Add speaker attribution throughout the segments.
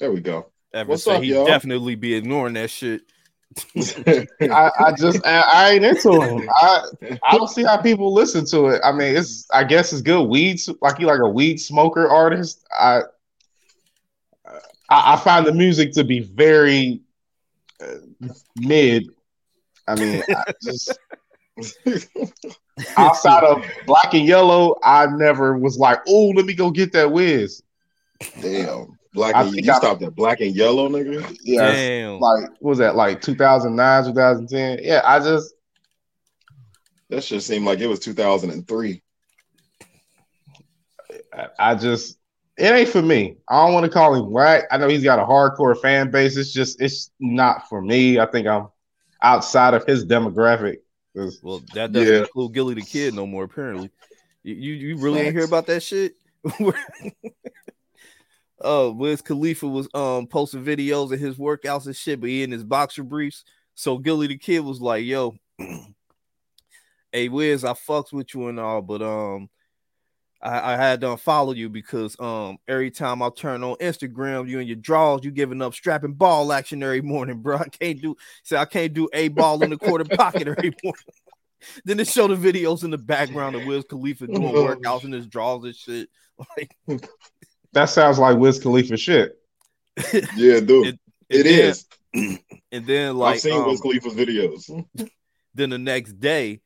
Speaker 1: There we go.
Speaker 2: Ever What's up, he y'all? definitely be ignoring that shit.
Speaker 3: I, I, just I, I, ain't into him. I I don't see how people listen to it. I mean, it's I guess it's good weed like you like a weed smoker artist. I I, I find the music to be very uh, mid. I mean, I just outside of black and yellow, I never was like, oh, let me go get that Wiz.
Speaker 1: Damn. Black and you I, stopped at black and yellow, nigga.
Speaker 3: Yeah, Damn. like what was that like 2009, 2010? Yeah, I just
Speaker 1: that should seem like it was 2003.
Speaker 3: I, I just it ain't for me. I don't want to call him whack. I know he's got a hardcore fan base. It's just it's not for me. I think I'm outside of his demographic.
Speaker 2: Well, that doesn't yeah. include Gillie the Kid no more. Apparently, you you, really ain't hear about that shit. uh, Wiz Khalifa was um posting videos of his workouts and shit, but he in his boxer briefs. So Gillie the Kid was like, "Yo, hey Wiz, I fucks with you and all, but um, I, I had to follow you because um every time I turn on Instagram, you and your draws, you giving up strapping ball action every morning, bro. I can't do say I can't do a ball in the quarter pocket every morning." then they show the videos in the background of Wiz Khalifa doing workouts in his draws and shit. Like
Speaker 3: that sounds like Wiz Khalifa shit.
Speaker 1: Yeah, dude. it, it, it
Speaker 2: then. And then like
Speaker 1: I've seen um, Wiz Khalifa's videos.
Speaker 2: Then the next day,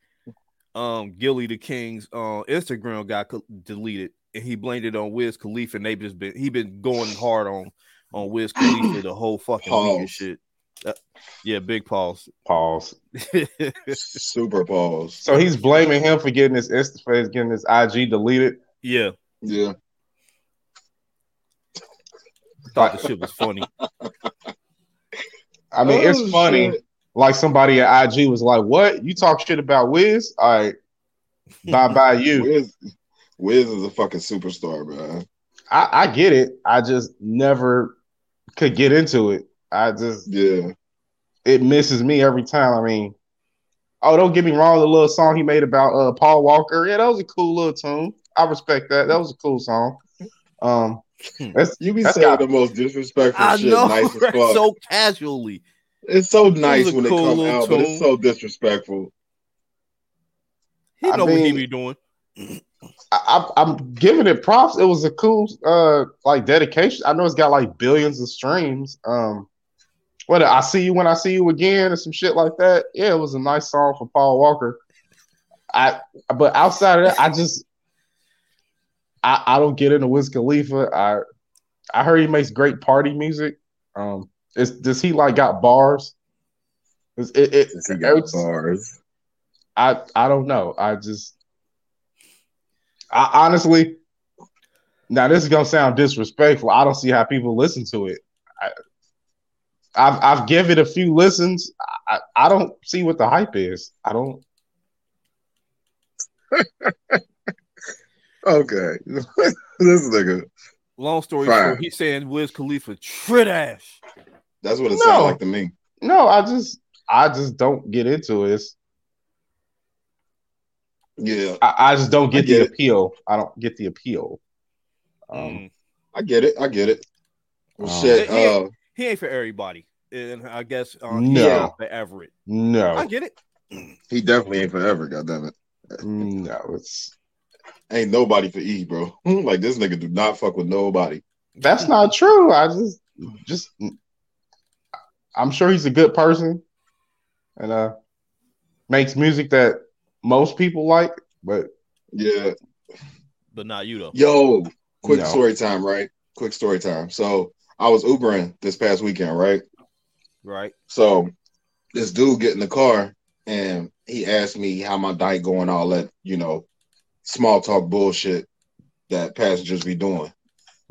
Speaker 2: um, Gillie the King's uh, Instagram got co- deleted, and he blamed it on Wiz Khalifa. And they just been he been going hard on on Wiz Khalifa the whole fucking pause. week and shit. Uh, yeah, big pause.
Speaker 3: Pause.
Speaker 1: Super pause.
Speaker 3: So he's blaming him for getting his Insta getting his IG deleted.
Speaker 2: Yeah.
Speaker 1: Yeah
Speaker 2: thought the shit was funny.
Speaker 3: I mean, oh, it's funny. Shit. Like somebody at IG was like, "What you talk shit about Wiz? All right, bye bye you."
Speaker 1: Wiz, Wiz is a fucking superstar, man.
Speaker 3: I, I get it. I just never could get into it. I just
Speaker 1: yeah,
Speaker 3: it misses me every time. I mean, oh, don't get me wrong. The little song he made about uh, Paul Walker, yeah, that was a cool little tune. I respect that. That was a cool song. Um.
Speaker 1: That's, you be that's saying the most disrespectful I shit, know, nice as fuck.
Speaker 2: So casually.
Speaker 1: It's so nice when cool it comes out, tone. but it's so disrespectful.
Speaker 2: He know I mean, what he be doing.
Speaker 3: I, am giving it props. It was a cool, uh, like dedication. I know it's got like billions of streams. Um, what I see you when I see you again, and some shit like that. Yeah, it was a nice song for Paul Walker. I, but outside of that, I just I, I don't get into Wiz Khalifa. I I heard he makes great party music. Um, is does he like got bars? It, it, it
Speaker 1: he got bars.
Speaker 3: I I don't know. I just I honestly now this is gonna sound disrespectful. I don't see how people listen to it. I, I've I've given it a few listens. I, I don't see what the hype is. I don't.
Speaker 1: Okay. this nigga.
Speaker 2: Long story Fine. short, he's saying Wiz Khalifa trash.
Speaker 1: That's what it no. sounds like to me.
Speaker 3: No, I just I just don't get into it.
Speaker 1: yeah.
Speaker 3: I, I, just don't get, get the it. appeal. I don't get the appeal.
Speaker 1: Um mm. I get it. I get it. Well, um, shit.
Speaker 2: He, uh, he, ain't for everybody. And I guess uh, no for Everett.
Speaker 3: No.
Speaker 2: I get it.
Speaker 1: He definitely ain't for Everett, goddammit.
Speaker 3: No, it's
Speaker 1: ain't nobody for E, bro. like this nigga do not fuck with nobody.
Speaker 3: That's not true. I just just I'm sure he's a good person and uh makes music that most people like, but
Speaker 1: yeah.
Speaker 2: But not you though.
Speaker 1: Yo, quick no. story time, right? Quick story time. So I was Ubering this past weekend, right?
Speaker 2: Right.
Speaker 1: So this dude get in the car and he asked me how my diet going, all that, you know, small talk bullshit that passengers be doing.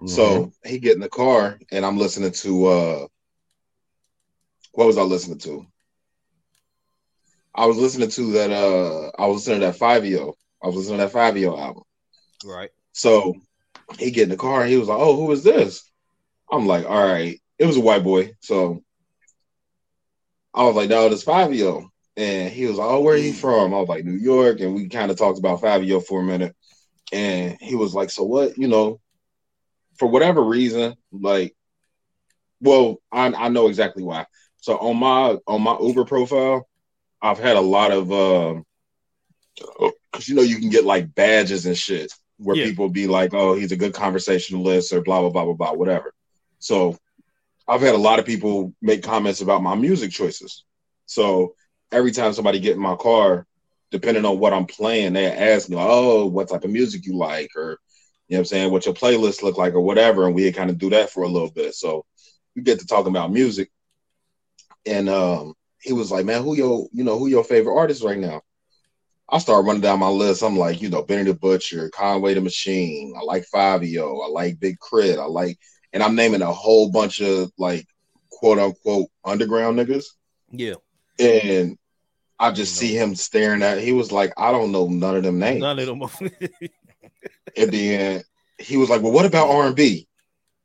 Speaker 1: Mm-hmm. So he get in the car and I'm listening to uh what was I listening to? I was listening to that uh I was listening to that Fivio. I was listening to that Fivio album.
Speaker 2: Right.
Speaker 1: So he get in the car and he was like, Oh, who is this? I'm like, all right. It was a white boy. So I was like, no, this Fivio. And he was like, Oh, where are you mm. from? I was like, New York. And we kind of talked about Fivio for a minute. And he was like, So what? You know, for whatever reason, like well, I I know exactly why. So on my on my Uber profile, I've had a lot of um because you know you can get like badges and shit where
Speaker 2: Yeah.
Speaker 1: people be like, oh, he's a good conversationalist or blah blah blah blah blah whatever. So I've had a lot of people make comments about my music choices. So every time somebody get in my car, depending on what I'm playing, they ask me, oh, what type of music you like, or you know what I'm saying, what your playlist look like, or whatever. And we kind of do that for a little bit. So we get to talking about music. And um, he was like, Man, who your, you know, who your favorite artist right now? I start running down my list. I'm like, you know, Benny the Butcher, Conway the Machine. I like Fivio. I like Big Crit. I like, and I'm naming a whole bunch of like quote unquote underground niggas.
Speaker 2: Yeah.
Speaker 1: And I just see him staring at. He was like, I don't know none of them names.
Speaker 2: None of them.
Speaker 1: And then he was like, "Well, what about R and B?"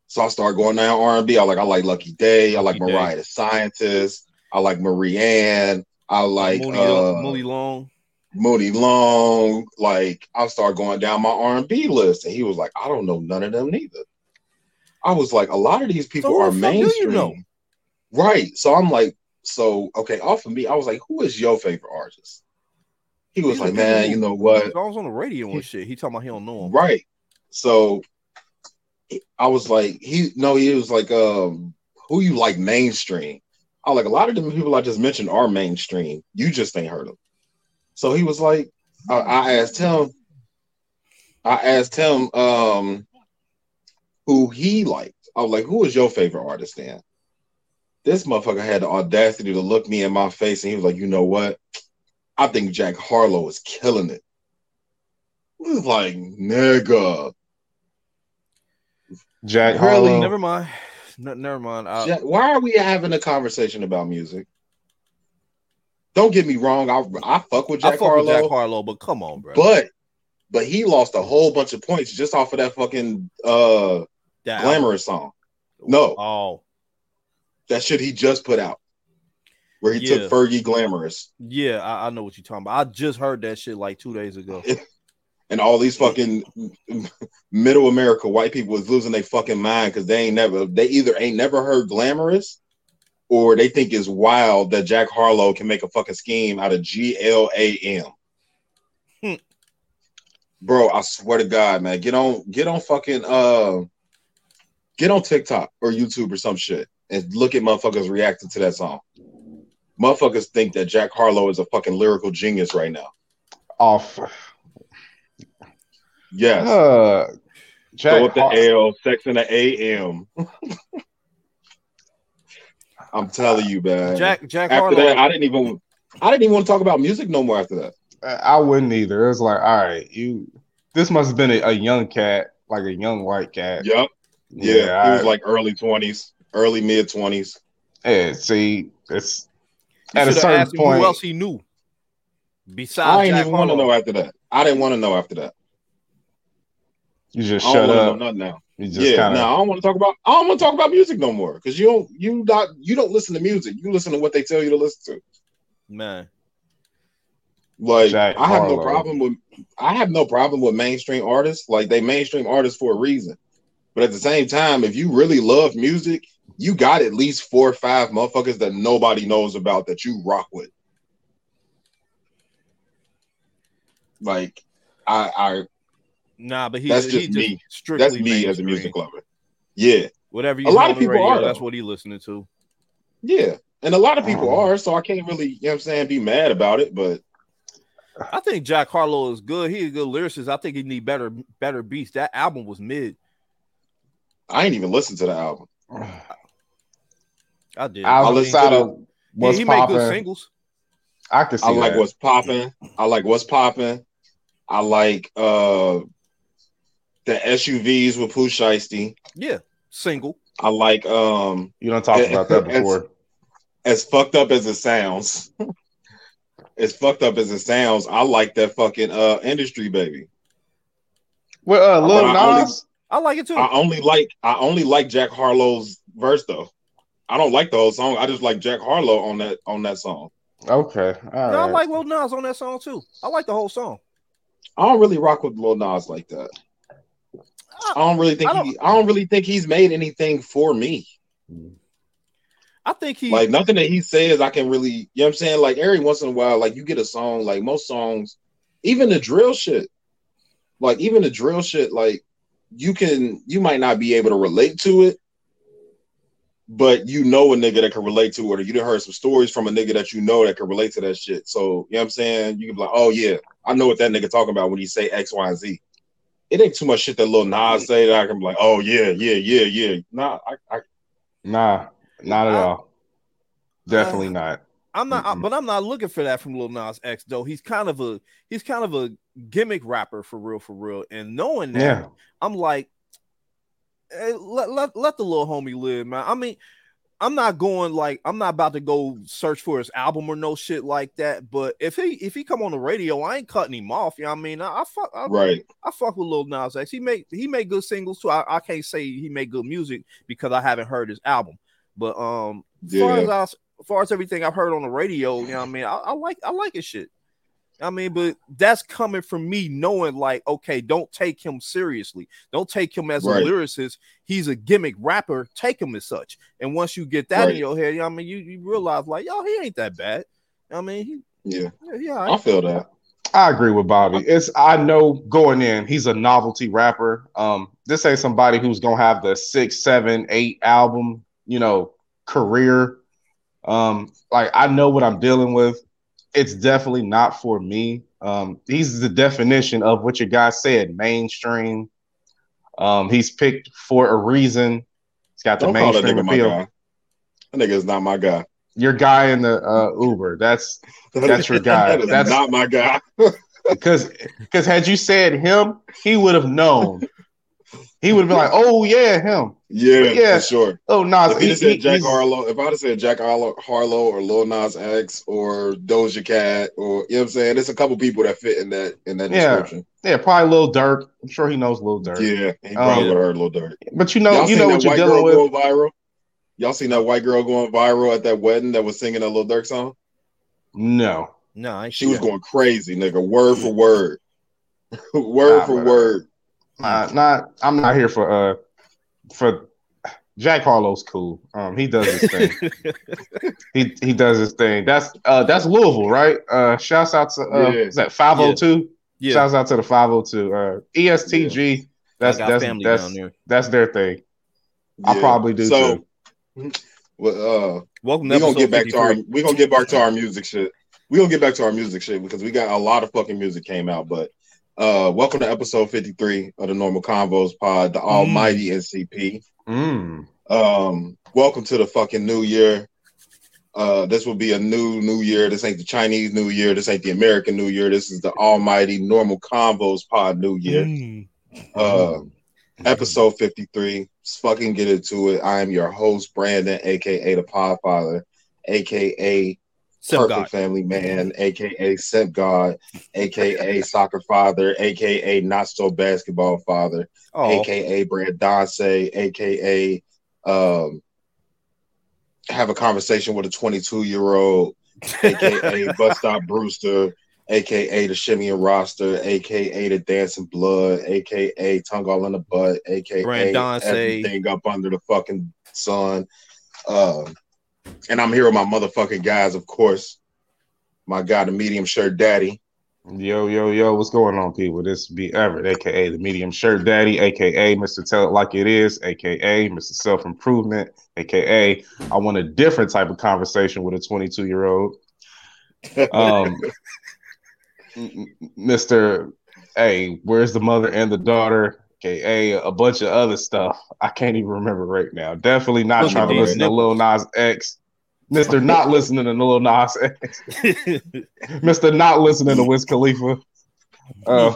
Speaker 1: So I started going down R and B. I like, I like Lucky Daye. I like
Speaker 2: Lucky Daye.
Speaker 1: Mariah the Scientist. I like Marie Ann. I like
Speaker 2: Muni,
Speaker 1: uh,
Speaker 2: Long.
Speaker 1: Muni Long. Like I started going down my R and B list, and he was like, "I don't know none of them neither." I was like, "A lot of these people
Speaker 2: who
Speaker 1: are
Speaker 2: do you
Speaker 1: mainstream,
Speaker 2: know?
Speaker 1: right?" So I'm like, "So okay, off of me." I was like, "Who is your favorite artist?" He was
Speaker 2: These
Speaker 1: like, "Man, you know what?"
Speaker 2: I was on the radio and shit. He talking about he don't know him.
Speaker 1: Right. So I was like, he no, he was like, um, who you like mainstream? I was like a lot of them people I just mentioned are mainstream. You just ain't heard them. So he was like, I, I asked him, I asked him um who he liked. I was like, who is your favorite artist then? This motherfucker had the audacity to look me in my face and he was like, you know what? I think Jack Harlow is killing it. I was like, nigga.
Speaker 3: Jack
Speaker 1: Really?
Speaker 3: Harlow.
Speaker 2: Never mind. No, never mind. I,
Speaker 1: Jack- why are we having a conversation about music? Don't get me wrong, I I fuck with
Speaker 2: I
Speaker 1: Jack
Speaker 2: fuck
Speaker 1: Harlow,
Speaker 2: with Jack Harlow, but come on, bro.
Speaker 1: but but he lost a whole bunch of points just off of that fucking uh
Speaker 2: That
Speaker 1: glamorous song. No,
Speaker 2: Oh,
Speaker 1: that shit he just put out. Where he
Speaker 2: Yeah.
Speaker 1: took Fergie glamorous
Speaker 2: yeah, I, I know what you're talking about. I just heard that shit like two days ago.
Speaker 1: and all these fucking middle America white people was losing their fucking mind because they ain't never they either ain't never heard glamorous or they think it's wild that Jack Harlow can make a fucking scheme out of G L A M.
Speaker 2: Hmm.
Speaker 1: Bro, I swear to God, man, get on get on fucking uh get on TikTok or YouTube or some shit and look at motherfuckers reacting to that song. Motherfuckers think that Jack Harlow is a fucking lyrical genius right now.
Speaker 3: Off.
Speaker 1: Yes.
Speaker 3: Uh,
Speaker 1: Go
Speaker 3: Jack
Speaker 1: with the
Speaker 3: Har-
Speaker 1: L, sex in the AM. I'm telling you, man.
Speaker 2: Jack Jack
Speaker 1: after
Speaker 2: Harlow.
Speaker 1: that, I didn't even I didn't even want to talk about music no more after that.
Speaker 3: I wouldn't either. It was like, all right, you. This must have been a, a young cat, like a young white cat.
Speaker 1: Yep. Yeah. it was
Speaker 3: I-
Speaker 1: like early twenties, early mid twenties.
Speaker 3: yeah. See, it's
Speaker 2: You
Speaker 3: at a
Speaker 2: shoulda
Speaker 3: certain
Speaker 2: asked
Speaker 3: point.
Speaker 2: Who else he knew? Besides
Speaker 1: I didn't even want to know after that. I didn't want to know after that.
Speaker 3: You just
Speaker 1: I
Speaker 3: shut
Speaker 1: don't want to know
Speaker 3: up.
Speaker 1: nothing now.
Speaker 3: You just
Speaker 1: yeah,
Speaker 3: kind
Speaker 1: no,
Speaker 3: of.
Speaker 1: I don't want to talk about. I don't want to talk about music no more because you don't. You not. You don't listen to music. You listen to what they tell you to listen to.
Speaker 2: Man,
Speaker 1: Like
Speaker 3: Jack
Speaker 1: I have no problem with I have no problem with mainstream artists. Like they mainstream artists for a reason. But at the same time, if you really love music, you got at least four or five motherfuckers that nobody knows about that you rock with. Like I I
Speaker 2: nah, but he,
Speaker 1: That's just
Speaker 2: just
Speaker 1: me.
Speaker 2: strictly
Speaker 1: that's me as a music lover. Yeah.
Speaker 2: Whatever you
Speaker 1: A lot of people
Speaker 2: radio,
Speaker 1: are,
Speaker 2: That's what he listening to.
Speaker 1: Yeah. And a lot of people
Speaker 3: Um,
Speaker 1: are, so I can't really, you know what I'm saying, be mad about it. But
Speaker 2: I think Jack Harlow is good. He's a good lyricist. I think he need better better beats. That album was mid.
Speaker 1: I ain't even listened to the album.
Speaker 2: I did. I mean,
Speaker 3: Outside
Speaker 1: could've-
Speaker 3: of
Speaker 2: he,
Speaker 3: what's
Speaker 2: made good
Speaker 3: popping,
Speaker 2: singles.
Speaker 3: I could see
Speaker 1: I like
Speaker 3: that.
Speaker 1: what's popping. I like what's popping. I like uh the SUVs with Pooh Shiesty.
Speaker 2: Yeah, single.
Speaker 1: I like um
Speaker 3: You don't talk about that before.
Speaker 1: as fucked up as it sounds. as fucked up as it sounds, I like that fucking uh industry baby.
Speaker 3: Well, uh, Lil
Speaker 1: But I only-
Speaker 3: Nas.
Speaker 2: I like it too.
Speaker 1: I only like I only like Jack Harlow's verse though. I don't like the whole song. I just like Jack Harlow on that on that song.
Speaker 3: Okay, all
Speaker 2: No, I like Lil Nas on that song too. I like the whole song.
Speaker 1: I don't really rock with Lil Nas like that. I don't really think
Speaker 2: I don't-
Speaker 1: he I don't really think he's made anything for me.
Speaker 2: I think he
Speaker 1: like nothing that he says I can really, you know what I'm saying? Like every once in a while, like you get a song, like most songs, even the drill shit, like even the drill shit, like you can you might not be able to relate to it, but you know a nigga that can relate to it, or you done heard some stories from a nigga that you know that can relate to that shit. So you know what I'm saying? You can be like, oh yeah, I know what that nigga talking about when he say X, Y, and Z. It ain't too much shit that Lil Nas say that I can be like, oh yeah, yeah, yeah, yeah. Nah, I, I
Speaker 3: Nah, not at
Speaker 2: I-
Speaker 3: all. Definitely uh, not.
Speaker 2: I'm not,
Speaker 3: Mm-mm.
Speaker 2: but I'm not looking for that from Lil Nas X though. He's kind of a he's kind of a gimmick rapper for real, for real. And knowing that,
Speaker 3: Yeah.
Speaker 2: I'm like, eh, let, let let the little homie live, man. I mean, I'm not going like I'm not about to go search for his album or no shit like that. But if he if he come on the radio, I ain't cutting him off. You know what I mean? I, I fuck I,
Speaker 1: right.
Speaker 2: I fuck with Lil Nas X. He make he made good singles too. I, I can't say he made good music because I haven't heard his album. But um, as far as I, as far as everything I've heard on the radio, you know what I mean. I, I like I like his shit. I mean, but that's coming from me knowing, like, okay, don't take him seriously. Don't take him as
Speaker 1: Right.
Speaker 2: a lyricist. He's a gimmick rapper. Take him as such. And once you get that
Speaker 1: Right.
Speaker 2: in your head, you know what I mean, you, you realize, like, yo, he ain't that bad. I mean, he,
Speaker 1: Yeah,
Speaker 2: yeah, yeah,
Speaker 1: I feel that.
Speaker 3: I agree with Bobby. It's I know going in, he's a novelty rapper. Um, this ain't somebody who's gonna have the six, seven, eight album, you know, career. Um, like I know what I'm dealing with. It's definitely not for me. Um, he's the definition of what your guy said, mainstream. Um, he's picked for a reason. He's got the
Speaker 1: Don't call that
Speaker 3: mainstream
Speaker 1: nigga my
Speaker 3: appeal.
Speaker 1: guy. That nigga is not my guy.
Speaker 3: Your guy in the uh, Uber. That's That's your guy.
Speaker 1: that
Speaker 3: That's-
Speaker 1: not my guy.
Speaker 3: because because had you said him, he would have known. He would have been like, "Oh yeah, him.
Speaker 1: Yeah,
Speaker 3: Yeah.
Speaker 1: for sure.
Speaker 3: Oh Nas."
Speaker 1: If he
Speaker 3: he-
Speaker 1: said
Speaker 3: he-
Speaker 1: Jack Harlow, if I'd have said Jack Harlow, Harlow or Lil Nas X or Doja Cat or you know what I'm saying, there's a couple people that fit in that in that
Speaker 3: Yeah.
Speaker 1: description.
Speaker 3: yeah, probably Lil Durk. I'm sure he knows Lil Durk.
Speaker 1: Yeah, he probably
Speaker 3: Um,
Speaker 1: would have heard Lil Durk.
Speaker 3: But you know,
Speaker 1: Y'all
Speaker 3: you
Speaker 1: seen
Speaker 3: know
Speaker 1: that
Speaker 3: what you're
Speaker 1: white
Speaker 3: dealing
Speaker 1: girl
Speaker 3: with.
Speaker 1: going viral? Y'all seen that white girl going viral at that wedding that was singing that Lil Durk song?
Speaker 3: No,
Speaker 2: no, I
Speaker 1: She was going crazy, nigga, word for word, word
Speaker 3: Nah,
Speaker 1: for
Speaker 3: but-
Speaker 1: word.
Speaker 3: Not. I'm not here for uh for Jack Harlow's cool. Um, he does his thing. he he does his thing. That's uh that's Louisville, right? Uh, shouts out to uh,
Speaker 1: Yeah.
Speaker 3: is that 502?
Speaker 2: yeah,
Speaker 3: Shouts out to the 502. Uh, ESTG. That's that's that's that's their thing. I
Speaker 1: Yeah.
Speaker 3: probably do
Speaker 1: So,
Speaker 3: too.
Speaker 1: well, uh,
Speaker 2: Welcome to
Speaker 1: we gonna get back to our
Speaker 2: 53.
Speaker 1: we gonna get back to our music shit. We're gonna get back to our music shit because we got a lot of fucking music came out. But uh welcome to episode 53 of the Normal Convos Pod, the almighty NCP.
Speaker 3: Mm.
Speaker 1: Um, welcome to the fucking new year. Uh this will be a new new year. This ain't the Chinese New Year, this ain't the American New Year. This is the almighty normal convos pod new year.
Speaker 2: Mm.
Speaker 1: Uh episode 53. Let's fucking get into it. I am your host, Brandon, aka the Podfather, aka
Speaker 2: Sim
Speaker 1: Perfect
Speaker 2: God.
Speaker 1: Family Man, aka Simp God, aka Soccer Father, aka Not So Basketball Father,
Speaker 2: Oh,
Speaker 1: aka Brad Donce, aka um, Have a Conversation with a 22 year old, aka Bus Stop Brewster, aka the Shimmy and Roster, aka the Dancing Blood, aka Tongue All in the Butt, aka
Speaker 2: Brandon say-
Speaker 1: everything up under the fucking sun. Um, and I'm here with my motherfucking guys, of course. My guy, the medium shirt daddy.
Speaker 3: Yo, yo, yo, what's going on, people? This be Everett, aka the medium shirt daddy, aka Mr. Tell It Like It Is, aka Mr. Self Improvement, aka I want a different type of conversation with a 22 year old. Um, Mr. Hey, where's the mother and the daughter? Aka a bunch of other stuff. I can't even remember right now. Definitely not
Speaker 2: Look
Speaker 3: trying to listen to Lil Nas X. Mr. Not listening to Lil Nas X. Mr. Not listening to Wiz Khalifa. Uh,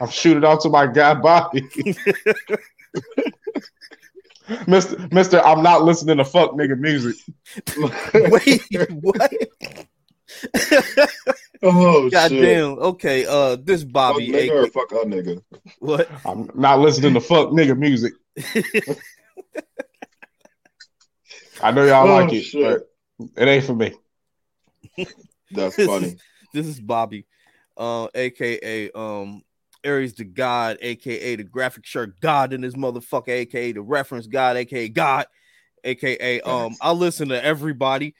Speaker 3: I'm shooting off to my guy Bobby. Mr. Mr. I'm not listening to fuck nigga music.
Speaker 2: Wait, what?
Speaker 1: Oh
Speaker 2: God
Speaker 1: shit.
Speaker 2: damn. Okay, uh, this
Speaker 1: Fuck
Speaker 2: Bobby.
Speaker 1: nigga
Speaker 2: A-
Speaker 1: or fuck a nigga.
Speaker 2: what?
Speaker 3: I'm not listening to fuck nigga music. I know y'all
Speaker 1: Oh,
Speaker 3: like it,
Speaker 1: shit.
Speaker 3: but it ain't for me.
Speaker 1: That's
Speaker 2: This
Speaker 1: funny.
Speaker 2: is- This is Bobby, uh, aka um Aries the God, aka the graphic shirt God in this motherfucker, aka the reference God, aka God, aka um, I listen to everybody,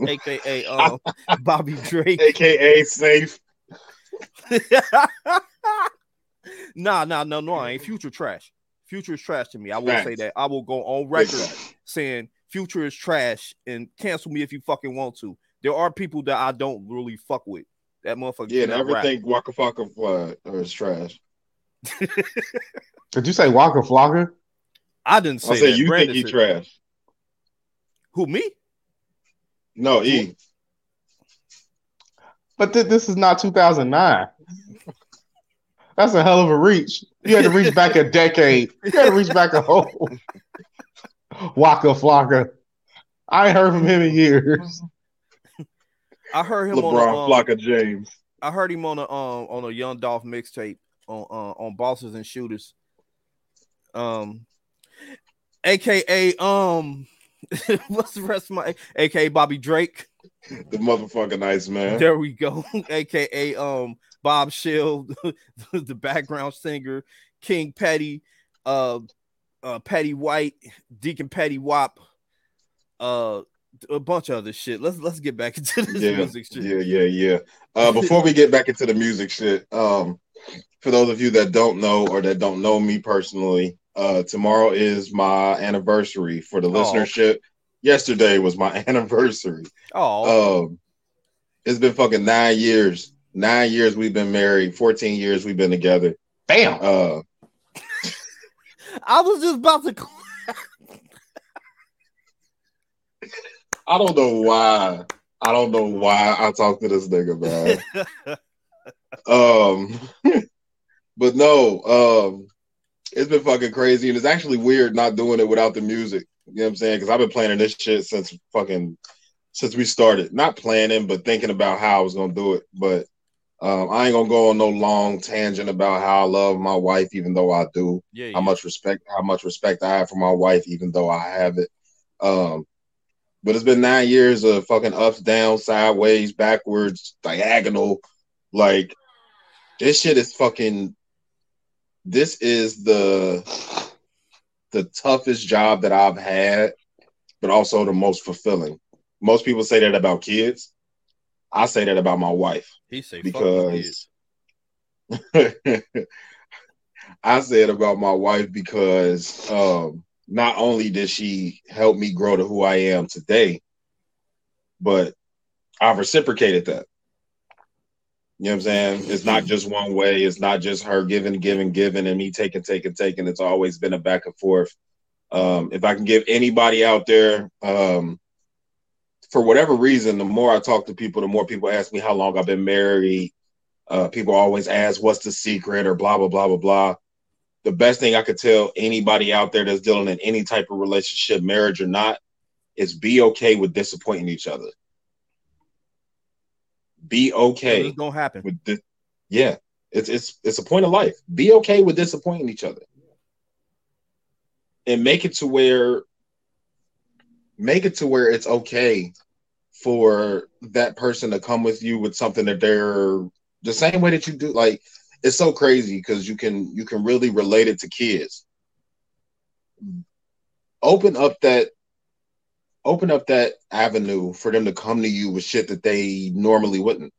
Speaker 2: aka um, Bobby Drake,
Speaker 1: aka Safe.
Speaker 2: nah, nah, no, no, I ain't future trash. Future is trash to me. I will
Speaker 1: Facts.
Speaker 2: say that. I will go on record saying future is trash and cancel me if you fucking want to. There are people that I don't really fuck with. That motherfucker.
Speaker 1: Yeah,
Speaker 2: cannot
Speaker 1: never
Speaker 2: rap.
Speaker 1: think Waka Flocka uh, is trash.
Speaker 3: Did you say Waka Flocka?
Speaker 2: I didn't say
Speaker 1: I say
Speaker 2: that.
Speaker 1: you
Speaker 2: Brandon
Speaker 1: think he
Speaker 2: said-
Speaker 1: trash.
Speaker 2: Who me?
Speaker 1: No, E.
Speaker 3: But th- this is not 2009. That's a hell of a reach. You had to reach back a decade. You had to reach back a whole Waka Flocka. I ain't heard from him in years.
Speaker 2: I heard him on
Speaker 1: LeBron
Speaker 2: a, um,
Speaker 1: Flocka James.
Speaker 2: I heard him on a um on a Young Dolph mixtape on uh, on Bosses and Shooters. Um, aka um, what's the rest of my aka Bobby Drake?
Speaker 1: The motherfucking nice man.
Speaker 2: There we go. aka um Bob Shield, the background singer, King Petty, uh, uh Petty White, Deacon Petty Wop, uh a bunch of other shit. Let's let's get back into this
Speaker 1: Yeah,
Speaker 2: music shit.
Speaker 1: Yeah, yeah, yeah. Uh, before we get back into the music shit, um, for those of you that don't know or that don't know me personally, uh, tomorrow is my anniversary for the
Speaker 2: Oh.
Speaker 1: listenership. Yesterday was my anniversary.
Speaker 2: Oh,
Speaker 1: Um, it's been fucking nine years. Nine years we've been married. Fourteen years we've been together.
Speaker 3: Bam.
Speaker 1: Uh,
Speaker 2: I was just about to.
Speaker 1: I don't know why. I don't know why I talk to this nigga, man. Um, but no, um, it's been fucking crazy, and it's actually weird not doing it without the music. You know what I'm saying? Because I've been planning this shit since fucking since we started. Not planning, but thinking about how I was gonna do it. But um, I ain't gonna go on no long tangent about how I love my wife, even though I do.
Speaker 2: yeah, yeah.
Speaker 1: How much respect, how much respect I have for my wife, even though I have it. Um, but it's been nine years of fucking ups, downs, sideways, backwards, diagonal. Like this shit is fucking. This is the the toughest job that I've had, but also the most fulfilling. Most people say that about kids. I say that about my wife
Speaker 2: He say
Speaker 1: because. I say it about my wife because um, not only did she help me grow to who I am today, but I've reciprocated that. You know what I'm saying? It's not just one way. It's not just her giving, giving, giving, and me taking, taking, taking. It's always been a back and forth. Um, if I can give anybody out there, um, for whatever reason, the more I talk to people, the more people ask me how long I've been married. Uh, people always ask, "What's the secret?" or blah blah blah blah blah. The best thing I could tell anybody out there that's dealing in any type of relationship, marriage or not, is be okay with disappointing each other. Be okay
Speaker 2: It's gonna happen.
Speaker 1: with this. Yeah, it's it's it's a point of life. Be okay with disappointing each other, and make it to where make it to where it's okay for that person to come with you with something that they're the same way that you do. Like it's so crazy because you can you can really relate it to kids. Open up that open up that avenue for them to come to you with shit that they normally wouldn't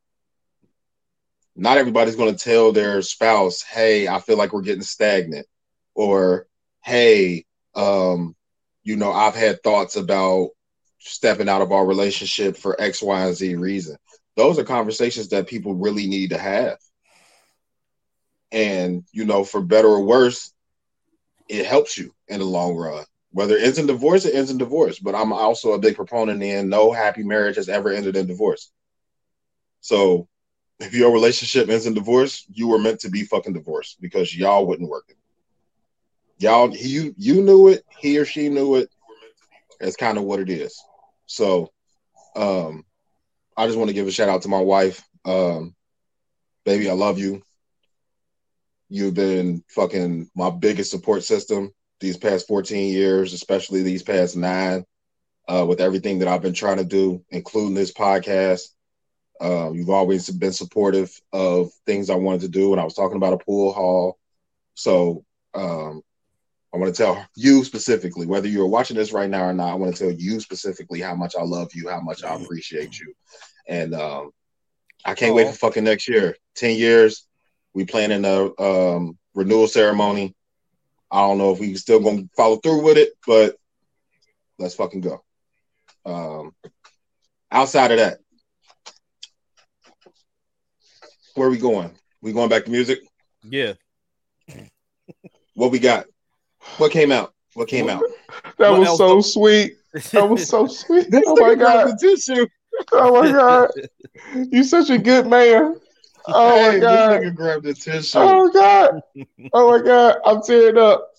Speaker 1: not everybody's going to tell their spouse, "Hey, I feel like we're getting stagnant," or "Hey, um, you know, I've had thoughts about stepping out of our relationship for X, Y, and Z reason." Those are conversations that people really need to have, and you know, for better or worse, it helps you in the long run. Whether it ends in divorce, it ends in divorce. But I'm also a big proponent in no happy marriage has ever ended in divorce. So if your relationship ends in divorce, you were meant to be fucking divorced because y'all wouldn't work it. Y'all, you you knew it, he or she knew it. That's kind of what it is. So, um, I just want to give a shout out to my wife. Um, baby, I love you. You've been fucking my biggest support system these past 14 years, especially these past nine, uh, with everything that I've been trying to do, including this podcast. Um, you've always been supportive of things I wanted to do, when I was talking about a pool hall. So um, I want to tell you specifically, whether you're watching this right now or not, I want to tell you specifically how much I love you, how much I appreciate you. And um, I can't wait for fucking next year. 10 years. We planning a um, renewal ceremony. I don't know if we still gonna follow through with it, but let's fucking go. Um, outside of that, where are we going? We going back to music?
Speaker 2: Yeah.
Speaker 1: What we got? What came out? What came out?
Speaker 3: That
Speaker 2: What
Speaker 3: was so
Speaker 2: do-
Speaker 3: sweet. That was so sweet.
Speaker 1: This
Speaker 3: oh my god.
Speaker 1: the tissue.
Speaker 3: Oh my god. You such a good man. Oh
Speaker 1: Hey,
Speaker 3: my
Speaker 1: this
Speaker 3: god.
Speaker 1: nigga grabbed the tissue.
Speaker 3: Oh my god. Oh my god. I'm tearing up.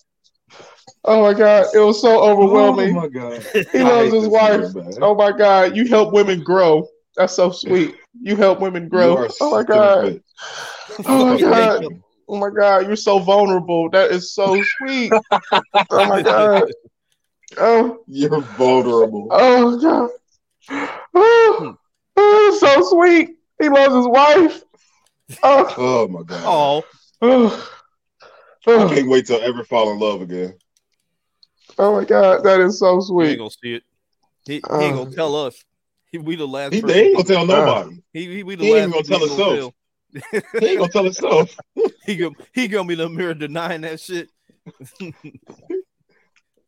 Speaker 3: Oh my god. It was so overwhelming.
Speaker 1: Oh my god.
Speaker 3: he loves his wife.
Speaker 1: man.
Speaker 3: Oh my god. You help women grow. That's so sweet. You help women grow. Oh my god. Oh my god. Oh my god. You're so vulnerable. That is so sweet. Oh my god. Oh.
Speaker 1: You're vulnerable.
Speaker 3: Oh god. Oh, oh, so sweet. He loves his wife. Oh,
Speaker 1: Oh my god.
Speaker 2: Oh,
Speaker 3: oh,
Speaker 1: I can't wait till ever fall in love again.
Speaker 3: oh my god, that is so
Speaker 2: we ain't
Speaker 3: sweet.
Speaker 2: gonna see it. He, he
Speaker 3: Uh,
Speaker 2: ain't gonna tell us. He, we the last.
Speaker 1: He,
Speaker 2: person.
Speaker 1: he ain't gonna tell nobody.
Speaker 2: He, he, we the
Speaker 1: he ain't gonna tell
Speaker 2: he
Speaker 1: himself. he ain't gonna tell himself.
Speaker 2: He gonna he gonna be in the mirror denying that shit.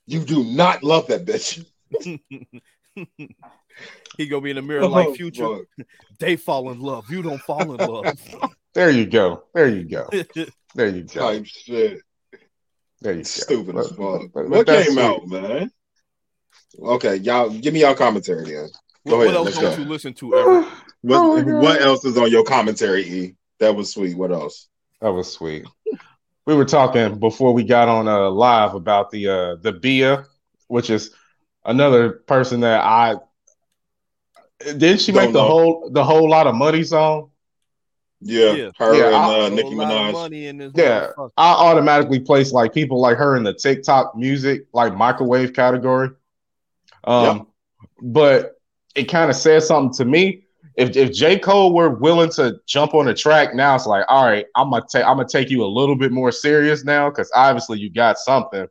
Speaker 1: You do not love that bitch.
Speaker 2: He gonna be in the mirror like
Speaker 1: Oh,
Speaker 2: future.
Speaker 1: fuck.
Speaker 2: They fall in love. You don't fall in love.
Speaker 3: There you go. There you go. There you go.
Speaker 1: Type shit.
Speaker 3: There you go.
Speaker 1: Stupid as fuck.
Speaker 3: but- but
Speaker 1: what came
Speaker 3: sweet.
Speaker 1: out, man? Okay, y'all give me y'all commentary then. Go
Speaker 2: what
Speaker 1: ahead,
Speaker 2: else don't
Speaker 1: go.
Speaker 2: you listen to ever?
Speaker 1: What,
Speaker 3: Oh
Speaker 1: what else is on your commentary, E? That was sweet. What else?
Speaker 3: That was sweet. We were talking before we got on uh, live about the uh, the BIA, which is another person that I didn't she
Speaker 1: Don't
Speaker 3: make the
Speaker 1: know.
Speaker 3: whole the whole lot of money song?
Speaker 1: Yeah,
Speaker 2: Yeah.
Speaker 1: her
Speaker 3: Yeah,
Speaker 1: and
Speaker 3: I-
Speaker 1: uh, Nicki Minaj.
Speaker 2: money in this
Speaker 3: Yeah. I automatically place like people like her in the TikTok music, like microwave category. Um, but it kind of says something to me. If if J. Cole were willing to jump on the track now, it's like, all right, I'm gonna take I'm gonna take you a little bit more serious now, because obviously you got something.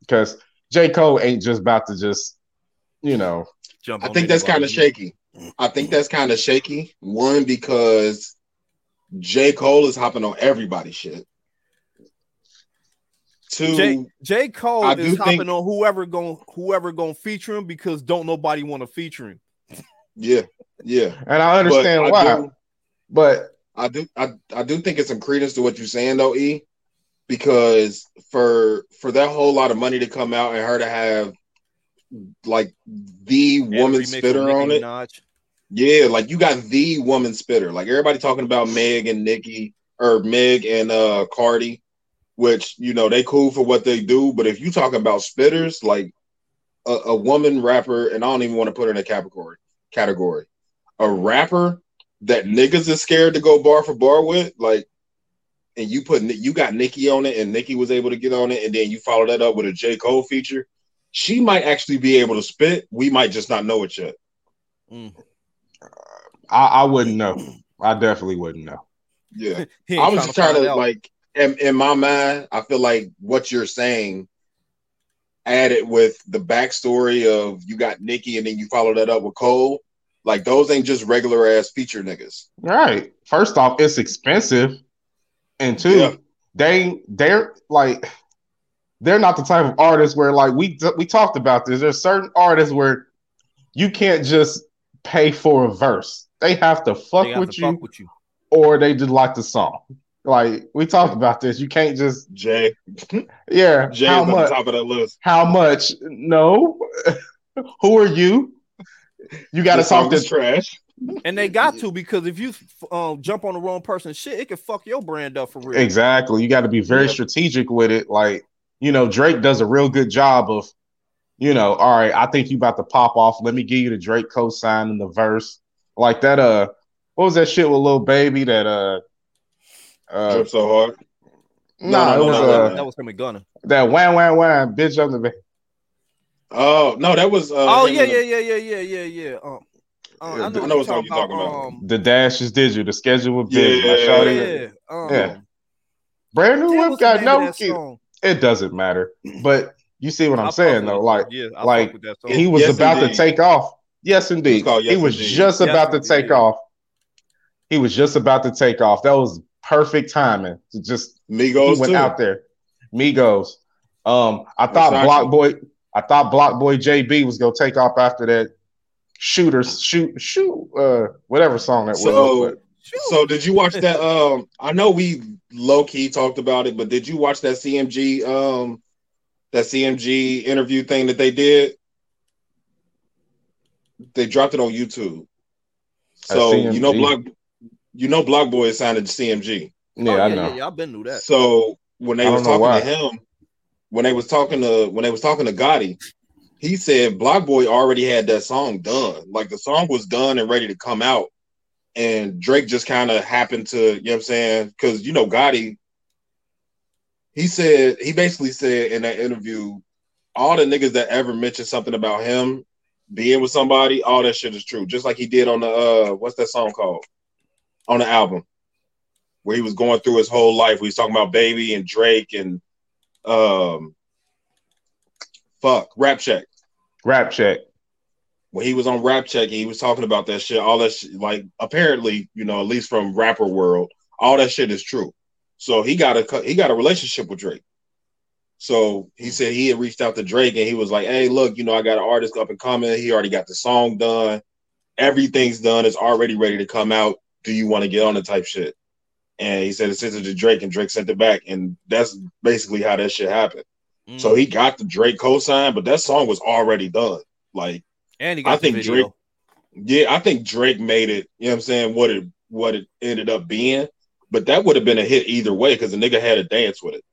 Speaker 3: Because J. Cole ain't just about to just, you know,
Speaker 2: Jump
Speaker 1: I think that's kind of shaky. I think that's kind of shaky. One because J. Cole is hopping on everybody's shit. Two,
Speaker 2: J J Cole
Speaker 1: I
Speaker 2: is hopping
Speaker 1: think-
Speaker 2: on whoever going whoever going to feature him because don't nobody want to feature him.
Speaker 1: yeah, yeah.
Speaker 3: and I understand
Speaker 1: But
Speaker 3: why.
Speaker 1: I do,
Speaker 3: but
Speaker 1: I do, I, I do think it's some credence to what you're saying though, E, because for for that whole lot of money to come out and her to have like the woman spitter on it,
Speaker 2: Minaj.
Speaker 1: Yeah, like you got the woman spitter. Like everybody talking about Meg and Nicki or Meg and uh Cardi, which you know they cool for what they do. But if you talk about spitters, like a, a woman rapper, and I don't even want to put her in a category category, a rapper that niggas is scared to go bar for bar with, like, and you put you got Nicki on it, and Nicki was able to get on it, and then you follow that up with a J Cole feature. She might actually be able to spit. We might just not know it yet.
Speaker 2: Mm.
Speaker 3: I, I wouldn't know. I definitely wouldn't know.
Speaker 1: Yeah. I was just trying
Speaker 2: find
Speaker 1: to like in, in my mind, I feel like what you're saying added with the backstory of you got Nicki and then you follow that up with Cole. Like those ain't just regular ass feature niggas.
Speaker 3: Right. First off, it's expensive, and two,
Speaker 1: Yeah.
Speaker 3: they they're like they're not the type of artists where like we we talked about this. There's certain artists where you can't just pay for a verse. They have to fuck
Speaker 2: have
Speaker 3: with
Speaker 2: to
Speaker 3: you,
Speaker 2: fuck with you.
Speaker 3: or they just like the song. Like we talked about this. You can't just
Speaker 1: Jay,
Speaker 3: yeah.
Speaker 1: Jay
Speaker 3: how
Speaker 1: is
Speaker 3: much?
Speaker 1: the top of that list.
Speaker 3: How much? No. Who are you? You got to talk
Speaker 1: is
Speaker 3: to
Speaker 1: trash.
Speaker 2: And they got to because if you um, jump on the wrong person, shit, it could fuck your brand up for real.
Speaker 3: Exactly. You got to be very
Speaker 1: Yeah.
Speaker 3: strategic with it. Like, you know, Drake does a real good job of, you know, all right, I think you about to pop off. Let me give you the Drake cosign in the verse. Like that, uh, what was that shit with Lil Baby that uh uh
Speaker 1: Drip so hard.
Speaker 3: no,
Speaker 1: no,
Speaker 3: it was
Speaker 2: No,
Speaker 1: no,
Speaker 3: uh
Speaker 2: that, that was him and Gunna.
Speaker 3: that wham wham wham bitch up the
Speaker 1: Oh no, that was. Uh,
Speaker 2: Oh yeah, yeah,
Speaker 1: the-
Speaker 2: yeah, yeah, yeah, yeah, yeah. Um, uh,
Speaker 3: Yeah,
Speaker 2: I know,
Speaker 1: I know
Speaker 2: what
Speaker 1: what
Speaker 2: you're talking about. Um,
Speaker 3: the dash is digital, the schedule with
Speaker 1: Yeah,
Speaker 3: Big. My
Speaker 1: yeah,
Speaker 2: yeah, um,
Speaker 3: Yeah. Brand new
Speaker 2: damn,
Speaker 3: whip got no
Speaker 2: of
Speaker 3: key.
Speaker 2: song?
Speaker 3: It doesn't matter. But you see what I'm
Speaker 2: I
Speaker 3: saying though, like
Speaker 2: yeah,
Speaker 3: like,
Speaker 2: that
Speaker 3: he was
Speaker 1: Yes,
Speaker 3: about
Speaker 1: indeed.
Speaker 3: to take off. Yes, indeed.
Speaker 1: Yes,
Speaker 3: he was
Speaker 1: Indeed.
Speaker 3: just
Speaker 2: Yes,
Speaker 3: about to take off. He was just about to take off. That was perfect timing to just he
Speaker 1: Migos
Speaker 3: went
Speaker 1: too.
Speaker 3: out there. Migos. Um, I thought
Speaker 1: Versace.
Speaker 3: Block Boy, I thought Block Boy JB was gonna take off after that shooter shoot shoot uh whatever song that was.
Speaker 1: So, so did you watch that? Um, I know we low key talked about it, but did you watch that CMG um that CMG interview thing that they did? They dropped it on YouTube. So you know
Speaker 3: CMG?
Speaker 1: Block, you know Block Boy is signed to CMG.
Speaker 3: yeah,
Speaker 2: Oh,
Speaker 3: I know.
Speaker 2: Yeah, yeah, I've been through that.
Speaker 1: So when they
Speaker 3: I
Speaker 1: was talking
Speaker 3: why.
Speaker 1: to him, when they was talking to when they was talking to Gotti, he said Block Boy already had that song done. Like the song was done and ready to come out. And Drake just kind of happened to, you know what I'm saying? Because you know, Gotti, he said he basically said in that interview, all the niggas that ever mentioned something about him being with somebody, all that shit is true. Just like he did on the uh what's that song called? On the album where he was going through his whole life. Was talking about Baby and Drake and um fuck Rap Check.
Speaker 3: Rap check.
Speaker 1: When he was on Rap Check, he was talking about that shit. All that shit, like apparently, you know, at least from rapper world, all that shit is true. So he got a he got a relationship with Drake. So he said he had reached out to Drake and he was like, "Hey, look, you know, I got an artist up and coming. He already got the song done. Everything's done. It's already ready to come out. Do you want to get on the type shit?" And he said it sent it to Drake, and Drake sent it back, and that's basically how that shit happened.
Speaker 2: Mm.
Speaker 1: So he got the Drake co-sign, but that song was already done. Like,
Speaker 2: and he
Speaker 1: I
Speaker 2: got the
Speaker 1: think
Speaker 2: video.
Speaker 1: Drake- yeah, I think Drake made it. You know what I'm saying? What it what it ended up being, but that would have been a hit either way because the nigga had a dance with it.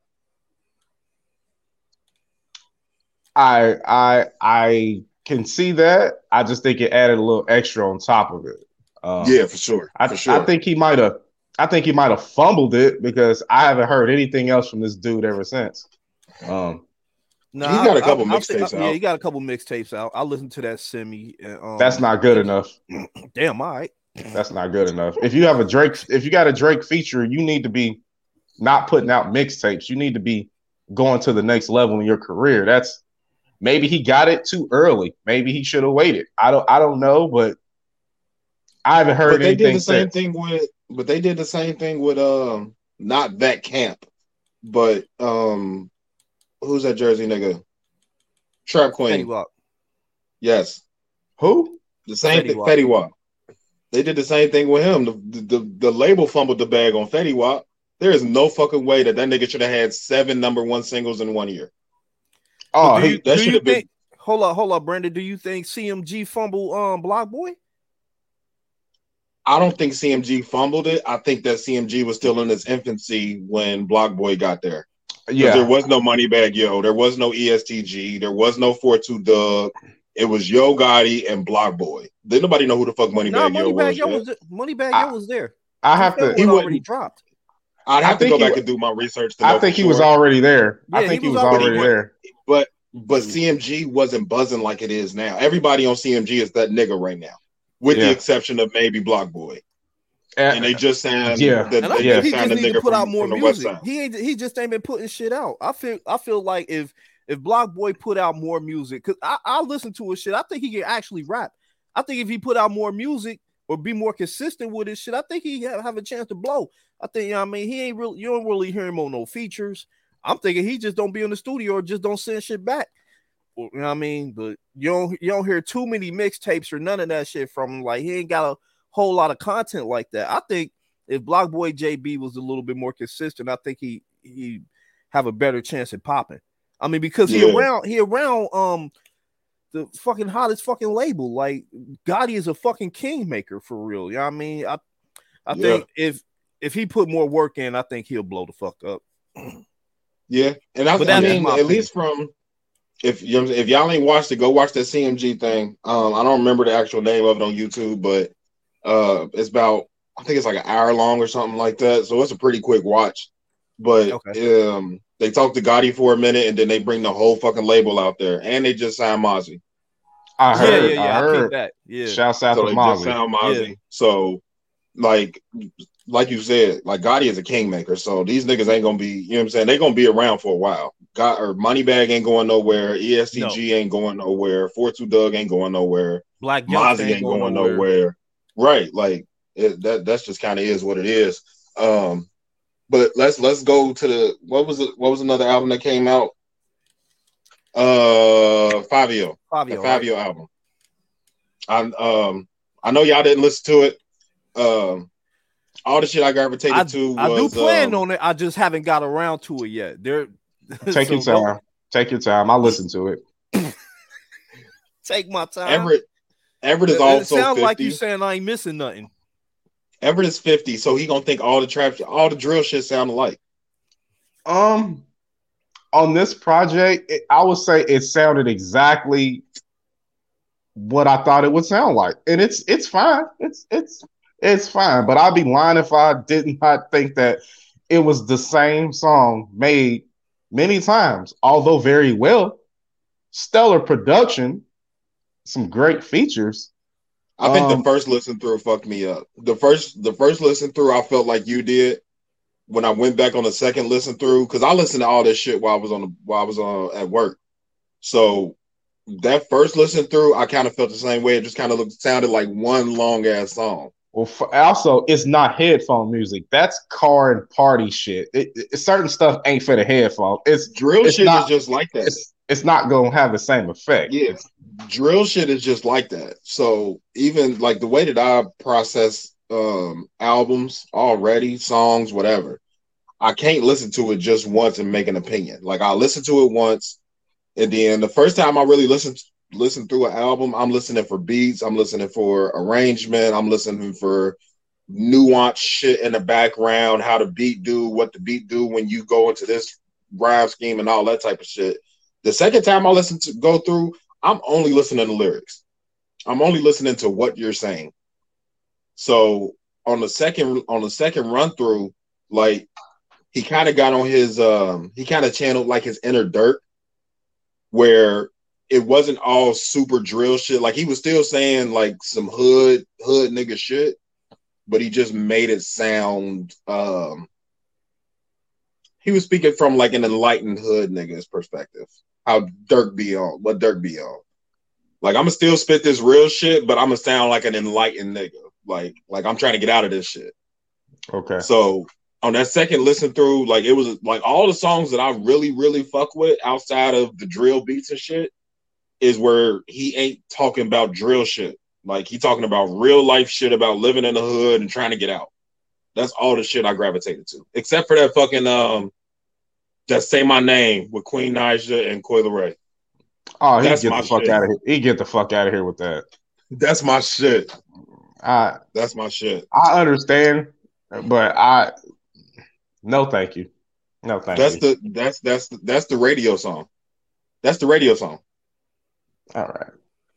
Speaker 3: I I I can see that. I just think it added a little extra on top of it. Um,
Speaker 1: yeah, for sure.
Speaker 3: I,
Speaker 1: for sure.
Speaker 3: I think he might have. I think he might have fumbled it because I haven't heard anything else from this dude ever since. Um,
Speaker 2: No,
Speaker 1: He's got a couple mixtapes
Speaker 2: Yeah, he got a couple mixtapes out. I listened to that semi. and, Um,
Speaker 3: that's not good enough.
Speaker 2: damn. All right.
Speaker 3: That's not good enough. If you have a Drake, if you got a Drake feature, you need to be not putting out mixtapes. You need to be going to the next level in your career. That's maybe he got it too early. Maybe he should have waited. I don't. I don't know, but I haven't heard
Speaker 1: but they did the same
Speaker 3: since.
Speaker 1: thing with but they did the same thing with um not that camp, but um who's that Jersey nigga? Trap
Speaker 2: Fetty
Speaker 1: Queen.
Speaker 2: Wap.
Speaker 1: Yes.
Speaker 3: Who?
Speaker 1: The same
Speaker 2: Fetty
Speaker 1: thing,
Speaker 2: Wap.
Speaker 1: Fetty Wap. They did the same thing with him. The, the the label fumbled the bag on Fetty Wap. There is no fucking way that that nigga should have had seven number one singles in one year.
Speaker 3: Oh,
Speaker 2: do
Speaker 3: he,
Speaker 2: you,
Speaker 1: that should've been-
Speaker 2: think? Hold up, hold up, Brandon. Do you think CMG fumble um Block Boy?
Speaker 1: I don't think CMG fumbled it. I think that CMG was still in its infancy when Block Boy got there. 'Cause
Speaker 3: yeah.
Speaker 1: There was no Moneybagg Yo. There was no ESTG. There was no 4-2 Dugg. It was Yo Gotti and Block Boy. Did nobody know who the fuck money
Speaker 2: No,
Speaker 1: bag yo
Speaker 2: Moneybagg
Speaker 1: was?
Speaker 2: Yo
Speaker 1: yet?
Speaker 2: was there. Moneybagg
Speaker 3: I-
Speaker 2: Yo was there.
Speaker 3: I have to.
Speaker 2: one
Speaker 1: He
Speaker 2: already dropped.
Speaker 1: I'd
Speaker 3: I
Speaker 1: have to go back
Speaker 3: wa-
Speaker 1: and do my research. To
Speaker 3: I think
Speaker 1: for
Speaker 3: he was already there.
Speaker 2: Yeah,
Speaker 3: I
Speaker 2: he
Speaker 3: think he
Speaker 2: was
Speaker 3: was
Speaker 2: already
Speaker 3: already
Speaker 1: there.
Speaker 3: there.
Speaker 1: But but CMG wasn't buzzing like it is now. Everybody on CMG is that nigga right now, with the exception of maybe Block Boy. And they just signed.
Speaker 3: Yeah.
Speaker 1: the,
Speaker 2: And I
Speaker 1: they
Speaker 2: think
Speaker 1: just
Speaker 2: he just need to put
Speaker 1: from,
Speaker 2: out more
Speaker 1: from the West
Speaker 2: music. He ain't he just ain't been putting shit out. I feel I feel like if if Block Boy put out more music, cause I I listen to his shit. I think he can actually rap. I think if he put out more music or be more consistent with his shit, I think he have, have a chance to blow. I think you know what I mean he ain't really you don't really hear him on no features. I'm thinking he just don't be in the studio or just don't send shit back. Well, You know what I mean? But you don't you don't hear too many mixtapes or none of that shit from him. Like he ain't got a whole lot of content like that. I think if Block Boy JB was a little bit more consistent, I think he he have a better chance at popping. I mean, because he
Speaker 1: Yeah.
Speaker 2: around he around um the fucking hottest fucking label. Like Gotti is a fucking kingmaker for real. You know what I mean? I I
Speaker 1: Yeah.
Speaker 2: think if if he put more work in, I think he'll blow the fuck up.
Speaker 1: Yeah, and I, I mean, at least from if you if y'all ain't watched it, go watch that CMG thing. Um, I don't remember the actual name of it on YouTube, but uh, it's about I think it's like an hour long or something like that. So it's a pretty quick watch. But
Speaker 2: Okay.
Speaker 1: um, they talk to Gotti for a minute, and then they bring the whole fucking label out there, and they just signed Mozzie.
Speaker 3: I
Speaker 2: yeah,
Speaker 3: heard.
Speaker 2: yeah, yeah.
Speaker 3: I
Speaker 2: I,
Speaker 3: heard.
Speaker 2: peeped that. Yeah.
Speaker 3: Shouts out
Speaker 1: So
Speaker 3: to
Speaker 1: they just
Speaker 3: Mozzie.
Speaker 1: signed Mozzie. So, like, like you said, like Gotti is a kingmaker. So these niggas ain't gonna be, you know what I'm saying? They're gonna be around for a while. got or Moneybagg ain't going nowhere. ESTG
Speaker 2: No.
Speaker 1: ain't going nowhere. Four Two Dugg ain't going nowhere.
Speaker 2: Blac Youngsta
Speaker 1: Mozzie ain't going nowhere. Right, like it, that. That's just kind of is what it is. Um, but let's let's go to the what was it? What was another album that came out? Uh, Fabio, the
Speaker 2: Fabio. right?
Speaker 1: Fabio album. I um I know y'all didn't listen to it. Um, all the shit I gravitated
Speaker 2: I,
Speaker 1: to
Speaker 2: I do
Speaker 1: was
Speaker 2: plan
Speaker 1: um,
Speaker 2: on it. I just haven't got around to it yet. There.
Speaker 3: Take your
Speaker 2: so don't-
Speaker 3: time. Take your time. I'll listen to it.
Speaker 2: Take my time.
Speaker 1: Everett. Everett is
Speaker 2: it
Speaker 1: also
Speaker 2: sounds
Speaker 1: 50.
Speaker 2: like you saying I ain't missing nothing.
Speaker 1: Everett is 50, so he gonna think all the trap, all the drill shit sound alike.
Speaker 3: Um, on this project, it, I would say it sounded exactly what I thought it would sound like, and it's it's fine. It's it's it's fine. But I'd be lying if I did not think that it was the same song made many times, although very well. Stellar production, some great features.
Speaker 1: I think
Speaker 3: Um,
Speaker 1: the first listen through fucked me up. The first the first listen through, I felt like you did. When I went back on the second listen through, because I listened to all this shit while I was on the while I was on at work. So that first listen through, I kind of felt the same way. It just kind of looked sounded like one long ass song.
Speaker 3: Well, f also, it's not headphone music. That's car and party shit. It, it- certain stuff ain't for the headphone. It's
Speaker 1: Drill
Speaker 3: It's
Speaker 1: shit
Speaker 3: not-
Speaker 1: is just like that.
Speaker 3: it's it's not gonna have the same effect.
Speaker 1: Yeah, drill shit is just like that. So even like the way that I process um albums already, songs, whatever, I can't listen to it just once and make an opinion. Like I listen to it once, and then the first time I really listen listen through an album, I'm listening for beats, I'm listening for arrangement, I'm listening for nuanced shit in the background, how the beat do, what the beat do when you go into this rhyme scheme and all that type of shit. The second time I listen to go through, I'm only listening to lyrics. I'm only listening to what you're saying. So on the second on the second run through, like he kind of got on his um he kind of channeled like his inner Durk where it wasn't all super drill shit. Like he was still saying like some hood hood nigga shit, but he just made it sound um he was speaking from like an enlightened hood nigga's perspective. How Durk be on, what Durk be on. Like I'ma still spit this real shit, but I'ma sound like an enlightened nigga. Like like I'm trying to get out of this shit.
Speaker 3: Okay.
Speaker 1: So on that second listen through, like it was like all the songs that I really, really fuck with outside of the drill beats and shit is where he ain't talking about drill shit. Like he talking about real life shit about living in the hood and trying to get out. That's all the shit I gravitated to. Except for that fucking um that say my name with Queen Naija and Coi Leray.
Speaker 3: Oh, he get the fuck
Speaker 1: shit.
Speaker 3: out of here. He get the fuck out of here with that.
Speaker 1: That's my shit.
Speaker 3: I
Speaker 1: That's my shit.
Speaker 3: I understand, but I no thank you. No thank
Speaker 1: That's
Speaker 3: you.
Speaker 1: That's the that's that's that's the radio song. That's the radio song.
Speaker 3: All right.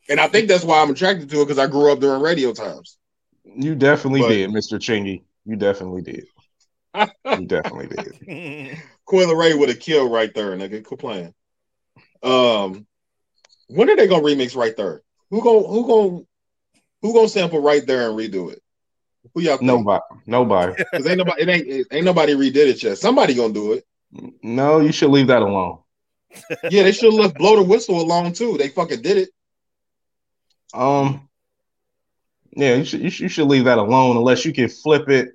Speaker 1: And I think that's why I'm attracted to it because I grew up during radio times.
Speaker 3: You definitely
Speaker 1: But-
Speaker 3: did, Mr. Chingy. You definitely did. You definitely did.
Speaker 1: Coi Leray would have killed right there, nigga. Quit playing. Um, when are they gonna remix right there? Who gon' who gon' who gonna sample right there and redo it? Who y'all think?
Speaker 3: Nobody. Nobody.
Speaker 1: Because ain't nobody it ain't it, ain't nobody redid it yet. Somebody gonna do it.
Speaker 3: No, you should leave that alone.
Speaker 1: Yeah, they should have left blow the whistle alone too. They fucking did it.
Speaker 3: Um, yeah, you should, you should you should leave that alone unless you can flip it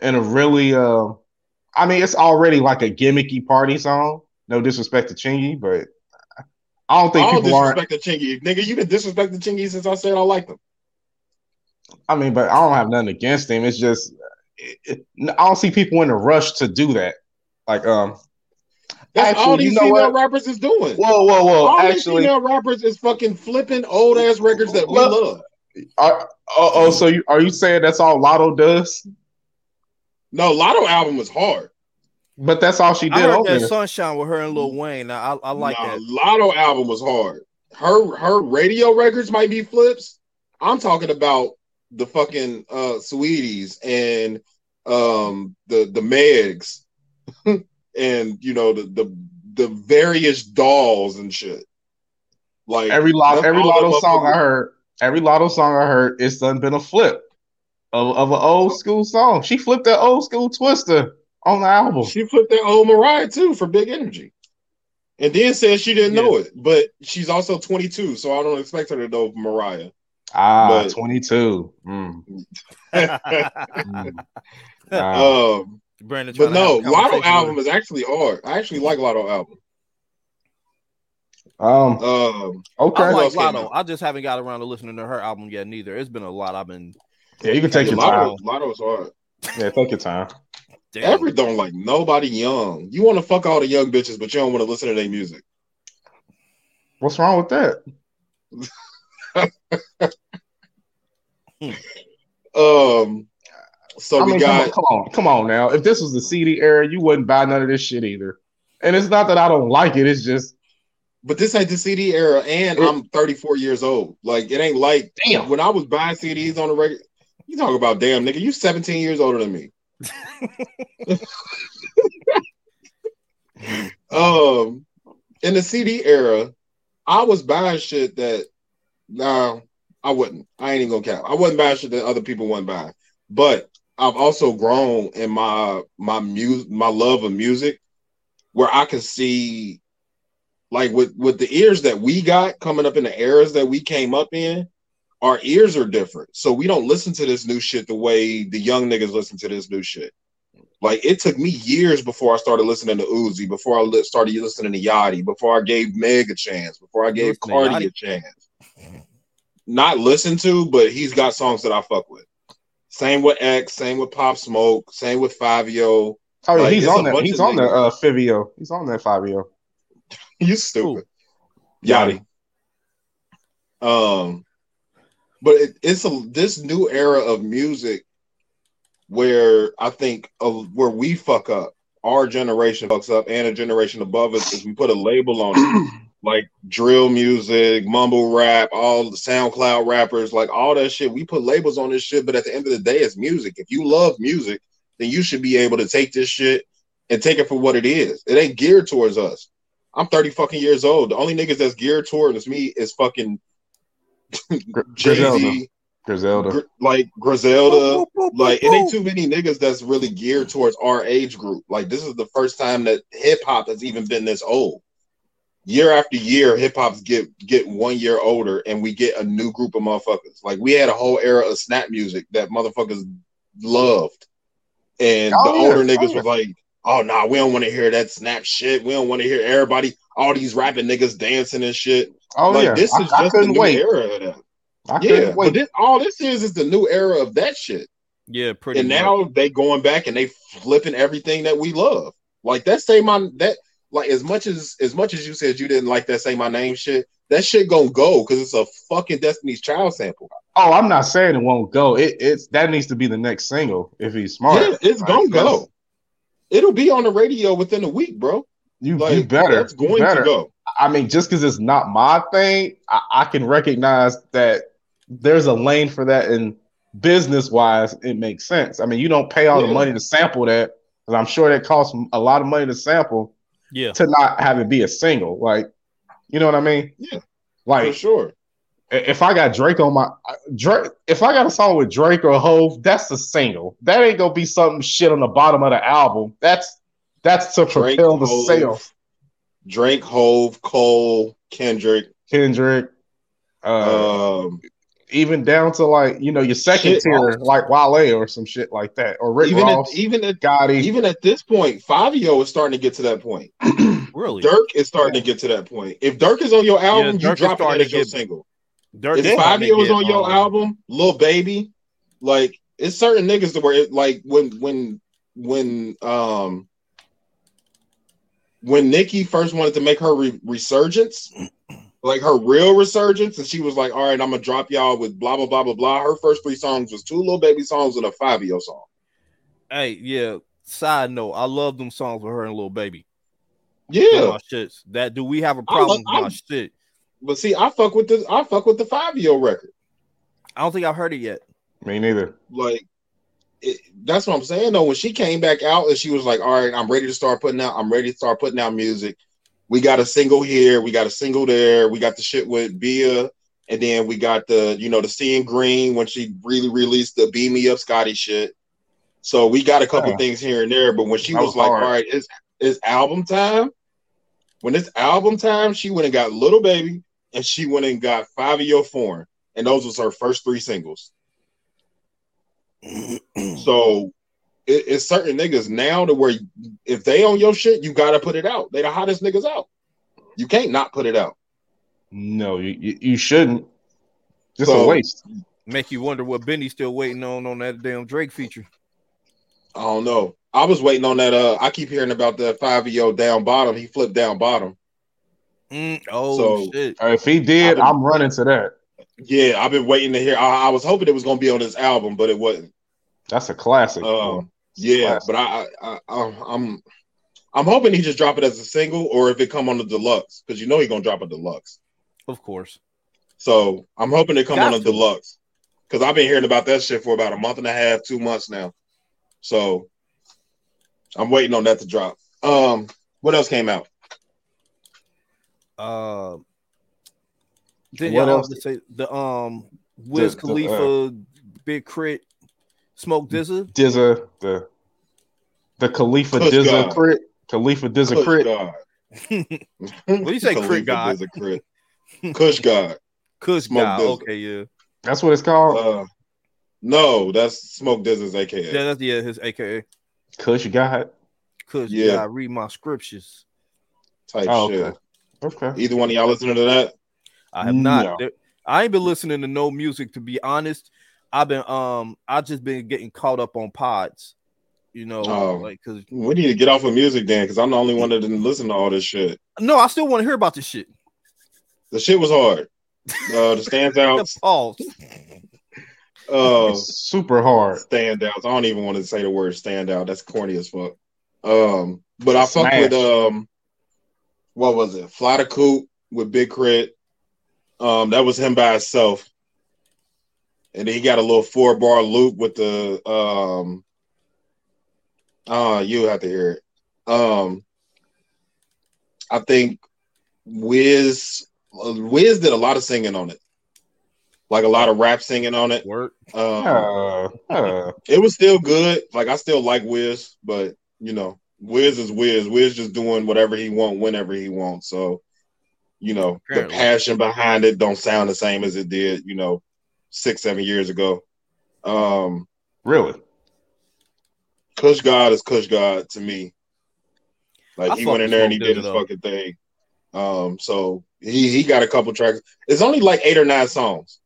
Speaker 3: in a really uh. I mean, it's already like a gimmicky party song. No disrespect to Chingy, but I don't think
Speaker 1: I don't
Speaker 3: people aren't.
Speaker 1: disrespect the chingy. Nigga, you been disrespecting chingy since I said I like them.
Speaker 3: I mean, but I don't have nothing against him. It's just it, it- I don't see people in a rush to do that. Like, um,
Speaker 1: That's
Speaker 3: Actually,
Speaker 1: all these
Speaker 3: you know
Speaker 1: female
Speaker 3: what?
Speaker 1: rappers is doing.
Speaker 3: whoa, whoa, whoa!
Speaker 1: all these
Speaker 3: Actually,
Speaker 1: female rappers is fucking flipping old ass records that we love.
Speaker 3: are, oh, oh, so you are you saying that's all Latto does?
Speaker 1: No, Latto album was hard.
Speaker 3: But that's all she
Speaker 2: I
Speaker 3: did
Speaker 2: heard
Speaker 3: on
Speaker 2: that
Speaker 3: there.
Speaker 2: Sunshine with her and Lil Wayne. I, I, I like
Speaker 1: Nah,
Speaker 2: that.
Speaker 1: Latto album was hard. Her her radio records might be flips. I'm talking about the fucking uh Saweeties and um the the Megs and you know the the the various dolls and shit. Like
Speaker 3: Every lot, every
Speaker 1: Latto
Speaker 3: song I heard, every Latto song I heard, it's done been a flip of, of an old school song. She flipped that old school Twista on the album.
Speaker 1: She flipped that old Mariah too for Big Energy. and then said she didn't yeah. know it. But she's also 22, so I don't expect her to know Mariah.
Speaker 3: Ah, but, 22. Mm.
Speaker 1: mm. Um, Brandon, but no, Latto album is actually hard. I actually like Latto album.
Speaker 3: Um, um okay. I
Speaker 2: like Latto. I just haven't got around to listening to her album yet. Neither. It's been a lot. I've been.
Speaker 3: Yeah, you can take your
Speaker 1: Latto, time. Latto is hard.
Speaker 3: Yeah, take your time.
Speaker 1: Damn. Every don't like nobody young. You want to fuck all the young bitches, but you don't want to listen to their music.
Speaker 3: What's wrong with that?
Speaker 1: um. So I we mean, got.
Speaker 3: Come on, come on, now. If this was the CD era, you wouldn't buy none of this shit either. And it's not that I don't like it. It's just.
Speaker 1: But this ain't the CD era, and it, I'm 34 years old. Like it ain't like damn. When I was buying CDs on the regular, you talk about damn nigga. You 17 years older than me. um, in the CD era, I was buying shit that no, I wouldn't. I ain't even gonna cap. I wasn't buying shit that other people wouldn't buy. But I've also grown in my my music, my love of music, where I can see, like with with the ears that we got coming up in the eras that we came up in, our ears are different. So we don't listen to this new shit the way the young niggas listen to this new shit. Like it took me years before I started listening to Uzi, before I started listening to Yachty, before I gave Meg a chance, before I gave Cardi a chance. Not listen to, but he's got songs that I fuck with. Same with X, same with Pop Smoke, same with Fabio.
Speaker 3: Oh yeah, like, he's on that. He's on the uh, Fivio. He's on that Fabio.
Speaker 1: you stupid, Yachty. Um, but it, it's a this new era of music where I think uh, where we fuck up, our generation fucks up, and a generation above us is we put a label on it, like drill music, mumble rap, all the SoundCloud rappers, like all that shit. We put labels on this shit, but at the end of the day, it's music. If you love music, then you should be able to take this shit and take it for what it is. It ain't geared towards us. I'm 30 fucking years old. The only niggas that's geared towards me is fucking Jay Z,
Speaker 3: Griselda, Gr-
Speaker 1: like Griselda, like it ain't too many niggas that's really geared towards our age group. Like this is the first time that hip hop has even been this old. Year after year, hip hop's get get one year older, and we get a new group of motherfuckers. Like we had a whole era of snap music that motherfuckers loved, and oh, the yeah. older niggas oh, was like, "Oh nah, we don't want to hear that snap shit. We don't want to hear everybody, all these rapping niggas dancing and shit."
Speaker 3: Oh like, yeah,
Speaker 1: this is I, just I the new wait. era of that. I yeah, but this, all this is is the new era of that shit.
Speaker 2: Yeah, pretty.
Speaker 1: And much. now they going back and they flipping everything that we love. Like that say my that like as much as as much as you said you didn't like that say my name shit, that shit gonna go because it's a fucking Destiny's Child sample.
Speaker 3: Oh, I'm not saying it won't go. It, it's that needs to be the next single if he's smart. Yeah,
Speaker 1: it's right? gonna go. It'll be on the radio within a week, bro.
Speaker 3: You, like, you better. It's going better. to go. I mean, just because it's not my thing, I, I, can recognize that there's a lane for that, and business wise, it makes sense. I mean, you don't pay all yeah. the money to sample that, because I'm sure that costs a lot of money to sample.
Speaker 2: Yeah.
Speaker 3: To not have it be a single, like, you know what I mean?
Speaker 1: Yeah.
Speaker 3: Like,
Speaker 1: for sure.
Speaker 3: If I got Drake on my Drake, if I got a song with Drake or Hove, that's a single. That ain't gonna be something shit on the bottom of the album. That's that's to Drake, propel the Hove, sales.
Speaker 1: Drake, Hove, Cole, Kendrick,
Speaker 3: Kendrick, uh, um, even down to like you know your second shit, tier, like Wale or some shit like that, or Rick
Speaker 1: even
Speaker 3: Ross,
Speaker 1: at, even at Gotti. even at this point, Fivio is starting to get to that point.
Speaker 2: really,
Speaker 1: Durk is starting yeah. to get to that point. If Durk is on your album, yeah, you drop it as your single. Durk if Fivio is on your um, album, Lil Baby, like it's certain niggas to where it like when when when um when Nicki first wanted to make her re- resurgence, like her real resurgence, and she was like, "All right, I'm gonna drop y'all with blah blah blah blah blah." Her first three songs was two little Baby songs and a Fivio song.
Speaker 2: Hey, yeah. Side note, I love them songs with her and little Baby.
Speaker 1: Yeah,
Speaker 2: my shits. That do we have a problem love, with my shit?
Speaker 1: But see, I fuck with the I fuck with the Fivio record.
Speaker 2: I don't think I've heard it yet.
Speaker 3: Me neither.
Speaker 1: Like it, that's what I'm saying though. When she came back out and she was like, "All right, I'm ready to start putting out. I'm ready to start putting out music." We got a single here. We got a single there. We got the shit with BIA, and then we got the you know the Seeing Green when she really released the Beam Me Up Scotty shit. So we got a couple yeah. things here and there. But when she was, was like, hard. "All right, it's it's album time," when it's album time, she went and got Little Baby and she went and got Fivio Foreign. And those was her first three singles. So it, it's certain niggas now to where if they own your shit, you gotta put it out. They the hottest niggas out. You can't not put it out.
Speaker 3: No, you, you, you shouldn't. Just
Speaker 1: So-
Speaker 3: a waste.
Speaker 2: Make you wonder what Benny's still waiting on on that damn Drake feature.
Speaker 1: I don't know. I was waiting on that. Uh, I keep hearing about that Fivio down bottom. He flipped down bottom.
Speaker 2: Mm, oh
Speaker 1: So-
Speaker 2: shit!
Speaker 3: Uh, If he did,
Speaker 1: been-
Speaker 3: I'm running to that.
Speaker 1: Yeah, I've been waiting to hear. I, I was hoping it was gonna be on this album, but it wasn't.
Speaker 3: That's a classic.
Speaker 1: Um, yeah,
Speaker 3: Classic.
Speaker 1: but I, I, I, I'm, I'm hoping he just drop it as a single, or if it come on the deluxe, because you know he gonna drop a deluxe.
Speaker 2: Of course.
Speaker 1: So I'm hoping they come
Speaker 2: Got
Speaker 1: on a deluxe, because I've been hearing about that shit for about a month and a half, two months now. So I'm waiting on that to drop. Um, what else came out?
Speaker 2: Uh, then y'all
Speaker 3: else?
Speaker 2: have to say the um Wiz
Speaker 3: The- the,
Speaker 2: Khalifa, Big K.R.I.T, Smoke Dizza.
Speaker 3: Dizza, the the Khalifa
Speaker 1: Kush
Speaker 3: Dizza
Speaker 1: God.
Speaker 3: crit, Khalifa Dizza
Speaker 1: Kush
Speaker 3: crit.
Speaker 1: God.
Speaker 2: What do you say, Crit God?
Speaker 1: Diz a crit. Kush God.
Speaker 2: Kush
Speaker 1: Smoke
Speaker 2: guy.
Speaker 1: Dizza.
Speaker 2: Okay, yeah,
Speaker 3: That's what it's called.
Speaker 1: Uh, no, that's Smoke Dizz's AKA.
Speaker 2: yeah, that's yeah, his AKA
Speaker 3: Kush God.
Speaker 2: Kush
Speaker 1: Yeah.
Speaker 2: guy. Read my scriptures.
Speaker 1: type
Speaker 3: Oh,
Speaker 1: shit.
Speaker 3: okay. Okay.
Speaker 1: Either one of y'all listening to that?
Speaker 2: I have not.
Speaker 3: No.
Speaker 2: I ain't been listening to no music to be honest. I've been um I've just been getting caught up on pods, you know,
Speaker 1: Oh.
Speaker 2: like because
Speaker 1: We need to get off of music then, because I'm the only one that didn't listen to all this shit.
Speaker 2: no, I still want to hear about this shit.
Speaker 1: The shit was hard. Uh, the standouts,
Speaker 2: Pause.
Speaker 1: uh,
Speaker 3: It's super hard.
Speaker 1: standouts. I don't even want to say the word standout. That's corny as fuck. Um, but I fuck with um, what was it? Fly the Coop with Big K.R.I.T. Um, that was him by himself, and then he got a little four bar loop with the um. Uh, you have to hear it. Um, I think Wiz uh, Wiz did a lot of singing on it, like a lot of rap singing on it.
Speaker 2: Word.
Speaker 1: Um,
Speaker 3: Uh, uh,
Speaker 1: it was still good. Like I still like Wiz, but you know, Wiz is Wiz. Wiz just doing whatever he want whenever he wants. So, you know,
Speaker 2: Apparently.
Speaker 1: the passion behind it don't sound the same as it did, you know, six, seven years ago. Um,
Speaker 3: really?
Speaker 1: Kush God is Kush God to me. Like
Speaker 2: I
Speaker 1: he went in there and he did his
Speaker 2: though.
Speaker 1: fucking thing. Um, so he he got a couple tracks. It's only like eight or nine songs.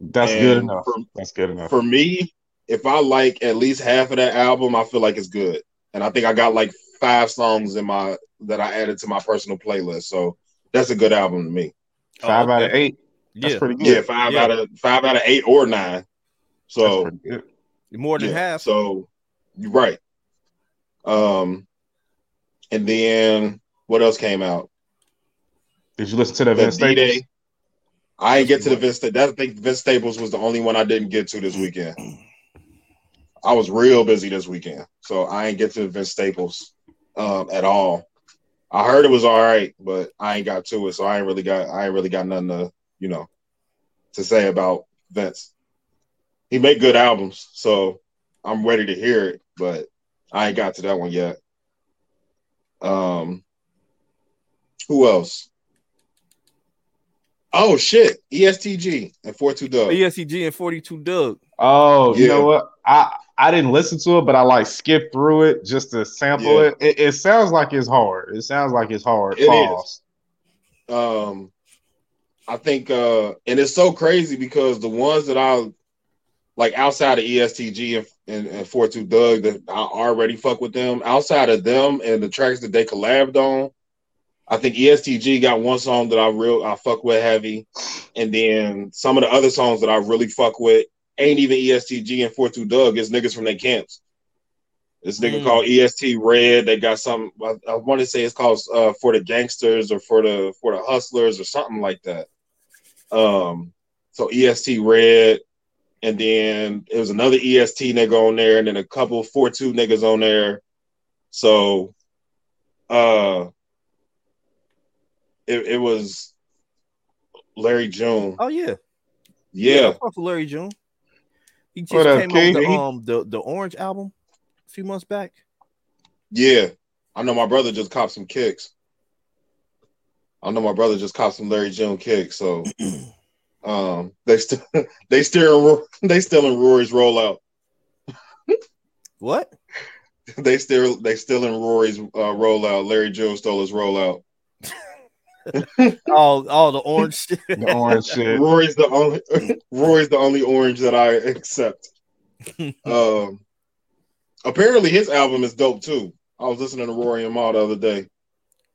Speaker 3: That's
Speaker 1: And
Speaker 3: good enough.
Speaker 1: For,
Speaker 3: That's good enough.
Speaker 1: for me, if I like at least half of that album, I feel like it's good. And I think I got like five songs in my that I added to my personal playlist. So that's a good album to me.
Speaker 3: Five
Speaker 2: Oh,
Speaker 3: out of eight. That's
Speaker 2: Yeah,
Speaker 3: pretty good.
Speaker 1: Yeah, five
Speaker 2: Yeah.
Speaker 1: out of five out of eight or nine. So
Speaker 2: more than
Speaker 1: yeah,
Speaker 2: half.
Speaker 1: So you're right. Um, and then what else came out?
Speaker 3: Did you listen to the
Speaker 1: The
Speaker 3: Vince Staples?
Speaker 1: D-Day. I didn't get to the Vince. Sta- That I think Vince Staples was the only one I didn't get to this weekend. I was real busy this weekend, so I ain't get to the Vince Staples um, at all. I heard it was all right, but I ain't got to it, so I ain't really got I ain't really got nothing to you know to say about Vince. He made good albums, so I'm ready to hear it, but I ain't got to that one yet. Um, who else? Oh shit, ESTG and 42 Dugg.
Speaker 2: ESTG and 42 Dugg.
Speaker 3: Oh, you
Speaker 1: Yeah.
Speaker 3: know what? I I didn't listen to it, but I like skipped through it just to sample
Speaker 1: Yeah.
Speaker 3: it. it. It sounds like it's hard. It sounds like it's hard.
Speaker 1: It is.
Speaker 3: Pause.
Speaker 1: um I think uh and it's so crazy because the ones that I like outside of ESTG and, and, and 42 Dugg that I already fuck with them, outside of them and the tracks that they collabed on, I think ESTG got one song that I real I fuck with heavy, and then some of the other songs that I really fuck with ain't even ESTG and 42 Dugg, it's niggas from their camps. This nigga
Speaker 2: Mm.
Speaker 1: called EST Red. They got some. I, I want to say it's called uh, for the gangsters or for the for the hustlers or something like that. Um, so EST Red, and then it was another EST nigga on there, and then a couple four two niggas on there. So, uh, it, it was Larry June.
Speaker 2: Oh yeah.
Speaker 1: Yeah,
Speaker 2: with Larry June. He just
Speaker 3: What
Speaker 2: came out
Speaker 3: King?
Speaker 2: with the, um the, the Orange album a few months back.
Speaker 1: yeah. I know my brother just copped some kicks. I know my brother just copped some Larry June kicks. so um, they still they still they still in Rory's rollout.
Speaker 2: What?
Speaker 1: they still they still in Rory's uh, rollout. Larry June stole his rollout.
Speaker 2: all all the orange shit.
Speaker 3: The orange shit.
Speaker 1: Rory's the only Rory's the only orange that I accept. um, apparently his album is dope too. I was listening to Rory and Mal the other day.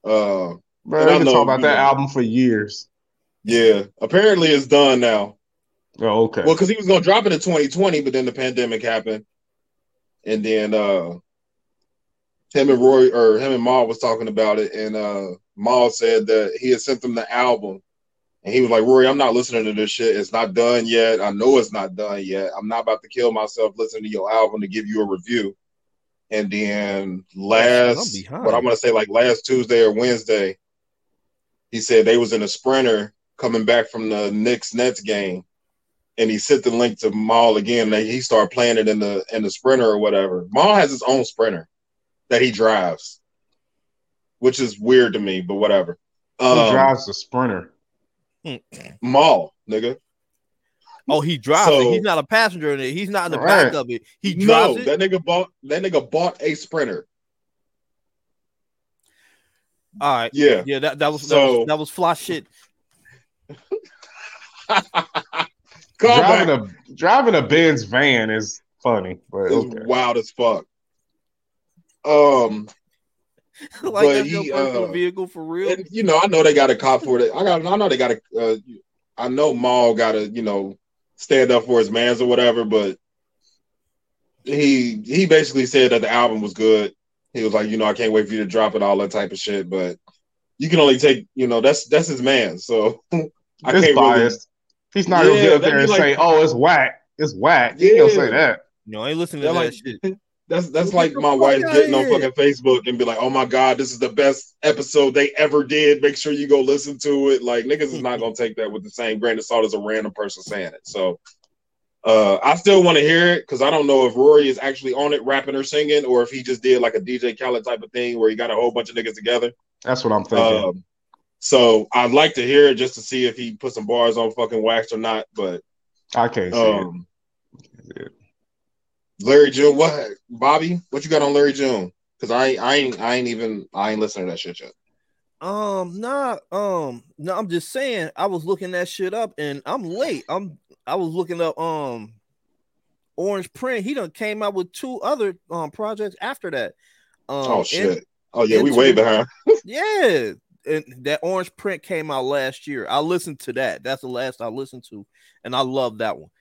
Speaker 1: Uh,
Speaker 3: Bro,
Speaker 1: And I
Speaker 3: I've been talking about that
Speaker 1: know.
Speaker 3: album for years.
Speaker 1: yeah, apparently it's done now.
Speaker 3: Oh, okay.
Speaker 1: Well, because he was gonna drop it in 2020, but then the pandemic happened, and then uh, him and Roy or him and Mal was talking about it, and uh, Mal said that he had sent them the album, and he was like, "Rory, I'm not listening to this shit. It's not done yet. I know it's not done yet. I'm not about to kill myself listening to your album to give you a review." And then last,
Speaker 2: behind.
Speaker 1: what I want to say, like last Tuesday or Wednesday, he said they was in a sprinter coming back from the Knicks Nets game and he sent the link to Mal again. And he started playing it in the in the sprinter or whatever. Mal has his own sprinter that he drives, which is weird to me, but whatever.
Speaker 3: Who
Speaker 1: Um,
Speaker 3: drives the sprinter?
Speaker 1: Mal, nigga.
Speaker 2: Oh, he drives
Speaker 1: So-
Speaker 2: it. He's not a passenger in it. He's not in the
Speaker 3: Right.
Speaker 2: back of it. He
Speaker 1: No,
Speaker 2: it.
Speaker 1: that nigga bought that nigga bought a sprinter.
Speaker 2: All right.
Speaker 1: Yeah.
Speaker 2: Yeah, that, that was that
Speaker 1: So-
Speaker 2: was that was fly shit.
Speaker 3: Driving
Speaker 1: back
Speaker 3: a driving a Benz van is funny, but
Speaker 1: is
Speaker 3: okay.
Speaker 1: wild as fuck. Um,
Speaker 2: like
Speaker 1: But
Speaker 2: that's
Speaker 1: he,
Speaker 2: your personal
Speaker 1: uh,
Speaker 2: vehicle for real.
Speaker 1: and you know, I know they got a cop for it. I got, I know they got a. Uh, I know Mal got to, you know, stand up for his mans or whatever. But he he basically said that the album was good. He was like, you know, I can't wait for you to drop it, all that type of shit. But you can only take, you know, that's that's his man. So I
Speaker 3: It's
Speaker 1: can't really.
Speaker 3: biased. He's not gonna get up there and
Speaker 1: like-
Speaker 3: say, "Oh, it's whack. It's whack." He gonna
Speaker 1: Yeah.
Speaker 3: say that.
Speaker 2: no, I ain't listening to that
Speaker 1: like-
Speaker 2: shit.
Speaker 1: That's that's like my wife getting on fucking Facebook and be like, "Oh my god, this is the best episode they ever did. Make sure you go listen to it." Like niggas is not gonna take that with the same grain of salt as a random person saying it. So, uh, I still want to hear it because I don't know if Rory is actually on it, rapping or singing, or if he just did like a DJ Khaled type of thing where he got a whole bunch of niggas together.
Speaker 3: That's what I'm thinking.
Speaker 1: Um, so I'd like to hear it just to see if he put some bars on fucking wax or not. But
Speaker 3: I can't see
Speaker 1: um,
Speaker 3: it.
Speaker 1: Larry June, what Bobby? What you got on Larry June? Because I ain't- I ain't I ain't even I ain't listening to that shit yet.
Speaker 2: Um, nah, um, no, I'm just saying I was looking that shit up and I'm late. I'm I was looking up um Orange Print. He done came out with two other um projects after that. Um,
Speaker 1: oh shit! oh yeah, we
Speaker 2: into
Speaker 1: way behind.
Speaker 2: yeah. And that Orange Print came out last year. I listened to that. That's the last I listened to, and I love that one.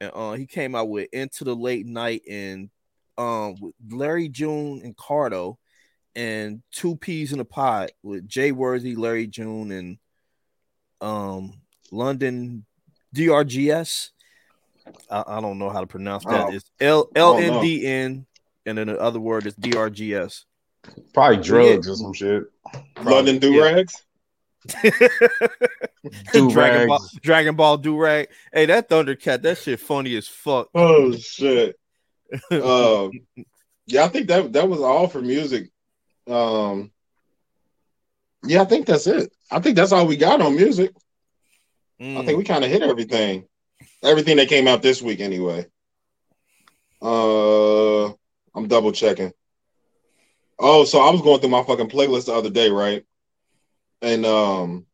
Speaker 2: And uh, he came out with Into the Late Night and um with Larry June and Cardo and Two Peas in a Pod with Jay Worthy, Larry June, and um London DRGS. I, I don't know how to pronounce that.
Speaker 1: Oh.
Speaker 2: It's L
Speaker 1: I
Speaker 2: L
Speaker 1: don't
Speaker 2: N
Speaker 1: know.
Speaker 2: D N, and then the other word is DRGS.
Speaker 3: Probably
Speaker 2: yeah.
Speaker 3: drugs or some shit.
Speaker 1: London do
Speaker 2: yeah.
Speaker 1: rags.
Speaker 2: Dragon Ball, Dragon Ball Durag. Hey, that Thundercat, that shit funny as fuck.
Speaker 1: Oh shit. um, yeah, I think that that was all for music. Um, yeah, I think that's it. I think that's all we got on music. I
Speaker 2: Mm.
Speaker 1: think we kind of hit everything, everything that came out this week anyway. Uh, I'm double checking. Oh, so I was going through my fucking playlist the other day, right? And um,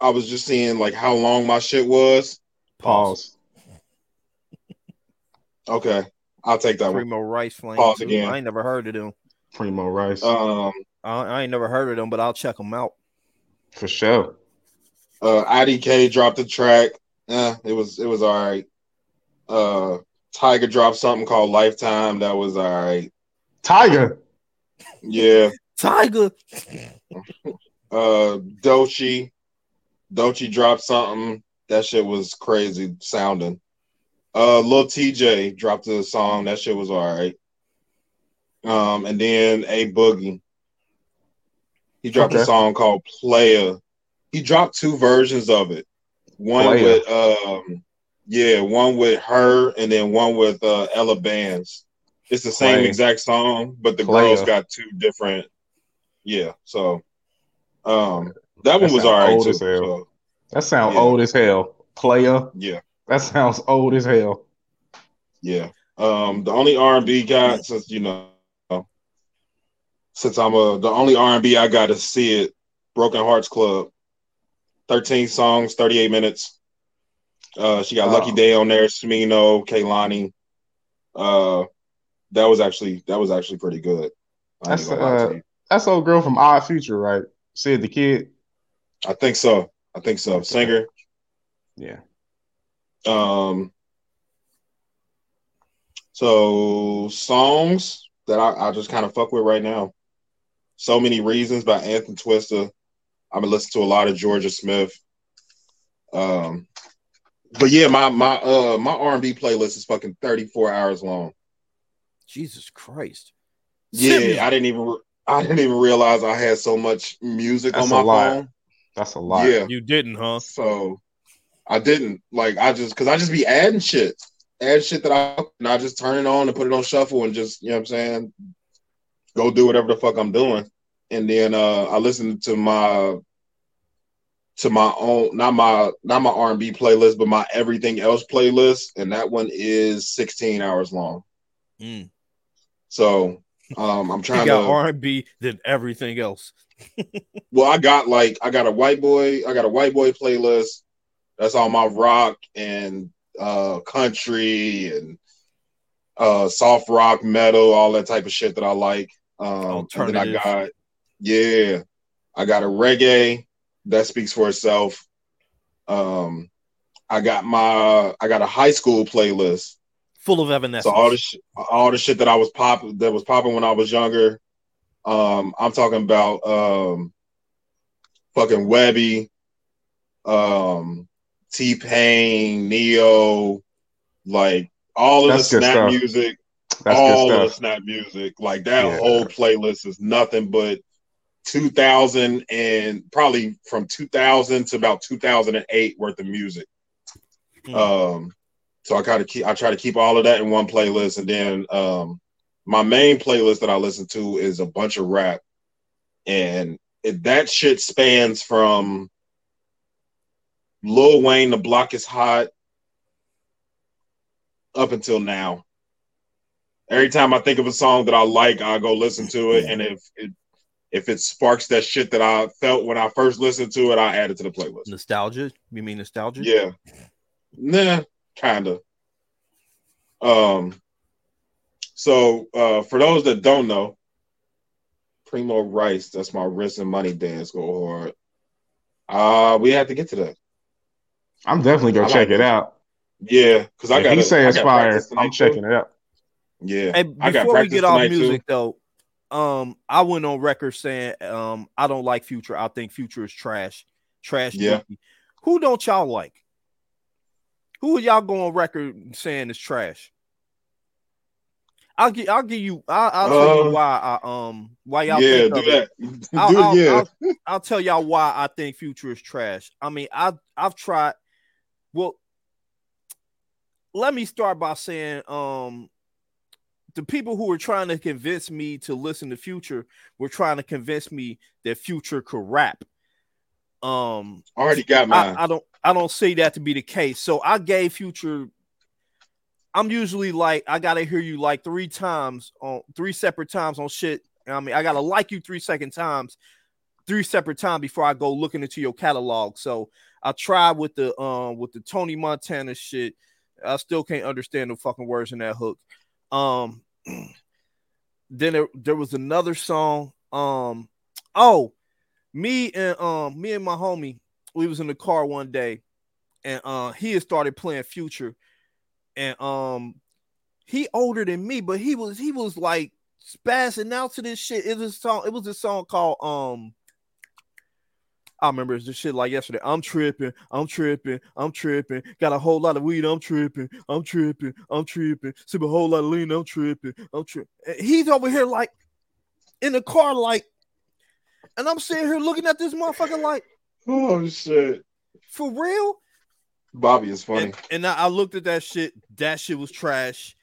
Speaker 1: I was just seeing like how long my shit was.
Speaker 3: Pause.
Speaker 1: Okay, I'll take that one.
Speaker 2: Primo Rice Flame.
Speaker 1: Pause
Speaker 2: too.
Speaker 1: again.
Speaker 2: I ain't never heard of them.
Speaker 3: Primo Rice.
Speaker 1: Um,
Speaker 2: I, I ain't never heard of them, but I'll check them out.
Speaker 3: for sure.
Speaker 1: uh, IDK dropped a track. Eh, it was it was all right. Uh, Tiger dropped something called Lifetime. That was all right.
Speaker 3: Tiger.
Speaker 1: Yeah.
Speaker 2: Tiger.
Speaker 1: Uh, Doechii, Doechii dropped something. That shit was crazy sounding. Uh, Lil Tjay dropped a song. That shit was all right. Um, and then a boogie. He dropped a song called Playa. He dropped two versions of it. One with um, yeah, one with her, and then one with uh Ella Bands. It's the same exact song, but the girls got two different. Yeah, so um, That one was alright
Speaker 3: old
Speaker 1: too. so,
Speaker 3: That sounds
Speaker 1: Yeah.
Speaker 3: old as hell. Player.
Speaker 1: yeah,
Speaker 3: That sounds old as hell.
Speaker 1: yeah. Um, the only R and B guy since you know, since I'm a the only R and B I got to see it. Broken Hearts Club, thirteen songs, thirty eight minutes. Uh, she got Lucky. Daye on there, Smino, Kehlani. Uh, that was actually that was actually pretty good.
Speaker 3: That's,
Speaker 1: gonna lie to
Speaker 3: uh. That's old girl from Odd Future, right? Syd tha Kyd.
Speaker 1: I think so. I think so.
Speaker 3: Okay.
Speaker 1: Singer.
Speaker 3: Yeah.
Speaker 1: Um, so songs that I, I just kind of fuck with right now. So many reasons by Anthony Twister. I've been listening to a lot of Jorja Smith. Um, but yeah, my my uh my R and B playlist is fucking thirty four hours long.
Speaker 2: Jesus Christ.
Speaker 1: Yeah,
Speaker 2: Send me-
Speaker 1: I didn't even re- I didn't even realize I had so much music
Speaker 3: That's
Speaker 1: on my
Speaker 3: a lot.
Speaker 1: phone.
Speaker 3: That's a lot.
Speaker 1: Yeah,
Speaker 2: You didn't, huh?
Speaker 1: So I didn't like I just because I just be adding shit, add shit that I and I just turn it on and put it on shuffle and just you know what I'm saying, go do whatever the fuck I'm doing, and then uh I listen to my to my own not my not my R and B playlist but my everything else playlist, and that one is 16 hours long.
Speaker 2: Mm.
Speaker 1: So um I'm trying to
Speaker 2: R and B than everything else.
Speaker 1: Well, I got like I got a white boy, I got a white boy playlist. That's all my rock and uh country and uh soft rock, metal, all that type of shit that I like. Um and then I got yeah, I got a reggae that speaks for itself. Um I got my I got a high school playlist.
Speaker 2: Full of evanescence.
Speaker 1: So all the sh- all the shit that I was pop that was popping when I was younger. Um, I'm talking about um, fucking Webbie, um, T Pain, Ne-Yo, like all of
Speaker 3: That's
Speaker 1: the snap
Speaker 3: stuff.
Speaker 1: music,
Speaker 3: That's
Speaker 1: all of the snap music. Like that
Speaker 3: Yeah.
Speaker 1: whole playlist is nothing but 2000 and probably from 2000 to about 2008 worth of music.
Speaker 2: Hmm.
Speaker 1: Um, so I kind of keep I try to keep all of that in one playlist, and then um, my main playlist that I listen to is a bunch of rap, and it, that shit spans from Lil Wayne, The Block is Hot, up until now. Every time I think of a song that I like, I go listen to it, and if it if it sparks that shit that I felt when I first listened to it, I add it to the playlist.
Speaker 2: nostalgia. You mean nostalgia?
Speaker 1: Yeah. Nah, kinda. Um so uh for those that don't know, Primo Rice, that's my wrist and money dance go hard. Uh we have to get to that.
Speaker 3: I'm definitely gonna
Speaker 1: I
Speaker 3: check
Speaker 1: like
Speaker 3: it
Speaker 1: it.
Speaker 3: out.
Speaker 1: Yeah, because I got
Speaker 3: he say it's fire, I'm checking it out.
Speaker 1: Yeah.
Speaker 2: Hey,
Speaker 1: I got
Speaker 2: before we get off
Speaker 1: tonight, too.
Speaker 2: music though, um, I went on record saying um I don't like Future. I think Future is trash. Trash.
Speaker 1: Yeah.
Speaker 2: dookie. Who don't y'all like? Who are y'all go on record saying is trash? I'll give I'll give you I'll, I'll tell you
Speaker 1: Uh,
Speaker 2: why I um why y'all
Speaker 1: Yeah,
Speaker 2: think
Speaker 1: do
Speaker 2: it.
Speaker 1: that.
Speaker 2: I'll,
Speaker 1: do
Speaker 2: I'll-
Speaker 1: yeah.
Speaker 2: I'll- I'll tell y'all why I think Future is trash. I mean, I I've tried. Well, let me start by saying, um, the people who were trying to convince me to listen to Future were trying to convince me that Future could rap. Um,
Speaker 1: Already got mine.
Speaker 2: I, I don't I don't say that to be the case. So I gave Future. I'm usually like I gotta hear you like three times on three separate times on shit. I mean I gotta like you three second times, three separate times before I go looking into your catalog. So I tried with the um with the Tony Montana shit. I still can't understand the fucking words in that hook. Um, then there, there was another song. Um, oh, me and um me and my homie, we was in the car one day, and uh he had started playing Future, and um he older than me, but he was he was like spazzing out to this shit. It was a song. It was a song called um. I remember it's this shit like yesterday. I'm tripping, I'm tripping, I'm tripping. Got a whole lot of weed, I'm tripping, I'm tripping, I'm tripping. Sip a whole lot of lean, I'm tripping, I'm tripping. He's over here like in the car, like, and I'm sitting here looking at this motherfucker like,
Speaker 1: oh shit.
Speaker 2: for real?
Speaker 1: Bobby is funny.
Speaker 2: And, and I, I looked at that shit. That shit was trash.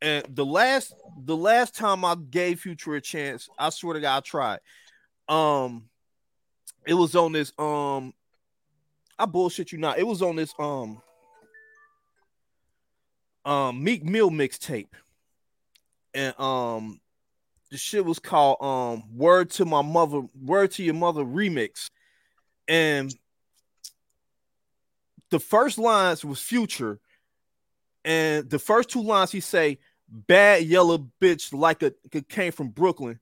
Speaker 2: And the last, the last time I gave Future a chance, I swear to God, I tried. Um, It was on this um I bullshit you not. It was on this um um Meek Mill mixtape. And um the shit was called um Word to My Mother, Word to Your Mother remix. And the first lines was future. And the first two lines he say, bad yellow bitch like a, a came from Brooklyn.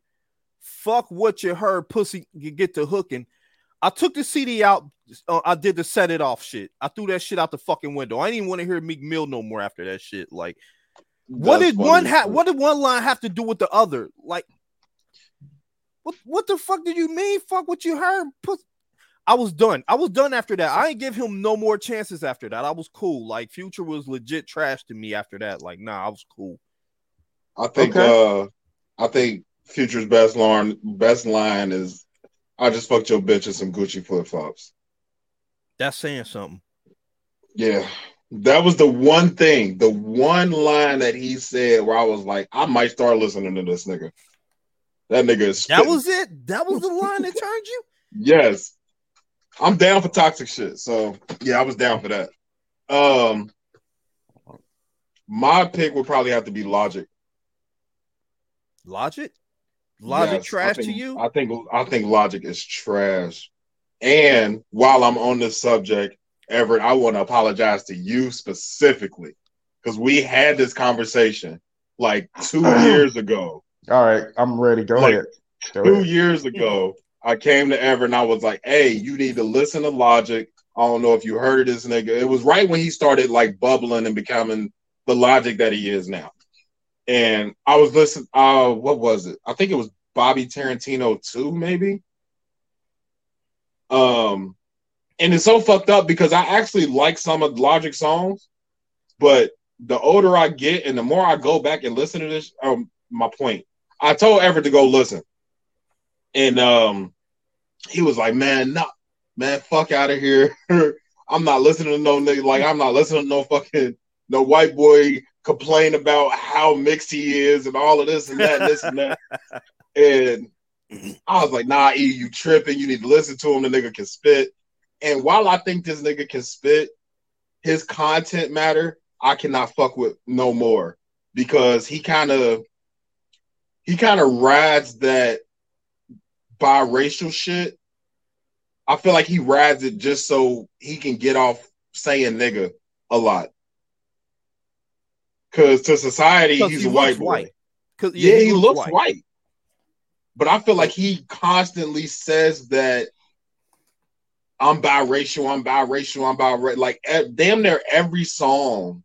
Speaker 2: Fuck what you heard, pussy. You get to hooking. I took the CD out. Uh, I did the set it off shit. I threw that shit out the fucking window. I didn't even want to hear Meek Mill no more after that shit. Like, what did one
Speaker 1: funny.
Speaker 2: have? What did one line have to do with the other? Like, what what the fuck did you mean? Fuck what you heard. Put. I was done. I was done after that. I ain't give him no more chances after that. I was cool. Like Future was legit trash to me after that. Like, nah, I was cool.
Speaker 1: I think
Speaker 3: Okay.
Speaker 1: uh I think Future's best line best line is I just fucked your bitch in some Gucci flip flops.
Speaker 2: That's saying something.
Speaker 1: Yeah. That was the one thing, the one line that he said where I was like, I might start listening to this nigga. That nigga is
Speaker 2: That was it. That was the line that turned you.
Speaker 1: Yes. I'm down for toxic shit. So yeah, I was down for that. Um my pick would probably have to be Logic.
Speaker 2: Logic. Logic
Speaker 1: Yes,
Speaker 2: trash to you.
Speaker 1: I think I think Logic is trash. And while I'm on this subject, Everett, I want to apologize to you specifically because we had this conversation like two years ago.
Speaker 3: All right, I'm ready. Go
Speaker 1: Like,
Speaker 3: ahead. Go
Speaker 1: Two
Speaker 3: ahead.
Speaker 1: years ago, I came to Everett and I was like, "Hey, you need to listen to Logic." I don't know if you heard of this nigga. It was right when he started like bubbling and becoming the Logic that he is now. And I was listening. Uh, what was it? I think it was Bobby Tarantino too, maybe. Um, and it's so fucked up because I actually like some of Logic songs, but the older I get and the more I go back and listen to this, um, my point. I told Everett to go listen, and um, he was like, "Man, no, man, fuck out of here. I'm not listening to no nigga. Like, I'm not listening to no fucking no white boy complain about how mixed he is and all of this and that, and this and that." And I was like, "Nah, E, you tripping? You need to listen to him. The nigga can spit." And while I think this nigga can spit, his content matter, I cannot fuck with no more because he kind of he kind of rides that biracial shit. I feel like he rides it just so he can get off saying nigga a lot. Cause to society,
Speaker 2: 'Cause
Speaker 1: he's
Speaker 2: he
Speaker 1: a white boy.
Speaker 2: white. Cause
Speaker 1: Yeah, he, looks white. But I feel like he constantly says that I'm biracial, I'm biracial, I'm biracial. Like eh, damn near every song,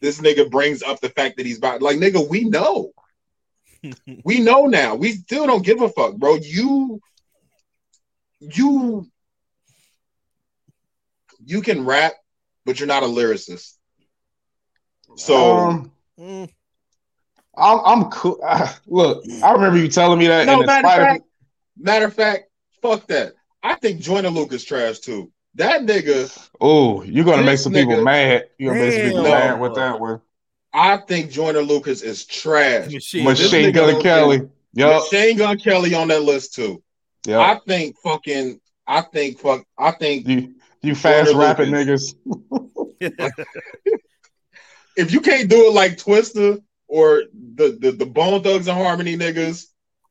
Speaker 1: this nigga brings up the fact that he's bi. Like nigga, we know. we know now. We still don't give a fuck, bro. You, you, you can rap, but you're not a lyricist. So
Speaker 3: um,
Speaker 2: Mm,
Speaker 3: I'm, I'm cool. look, I remember you telling me that.
Speaker 1: No,
Speaker 3: in
Speaker 1: matter of fact, matter of fact, fuck that. I think Joyner Lucas trash too. That nigga,
Speaker 3: oh, you're gonna make
Speaker 1: This
Speaker 3: some people mad. You're gonna make some people
Speaker 2: Damn.
Speaker 3: mad with that one.
Speaker 1: I think Joyner Lucas is trash.
Speaker 2: machine.
Speaker 3: Machine
Speaker 1: nigga
Speaker 3: Gun Kelly. Yup.
Speaker 1: Machine Gun Kelly on that list too.
Speaker 3: Yep.
Speaker 1: I think fucking. I think fuck. I think
Speaker 3: you you fast
Speaker 1: Joyner
Speaker 3: rapping
Speaker 1: Lucas.
Speaker 3: niggas.
Speaker 1: if you can't do it like Twista or the the, the Bone Thugs and Harmony niggas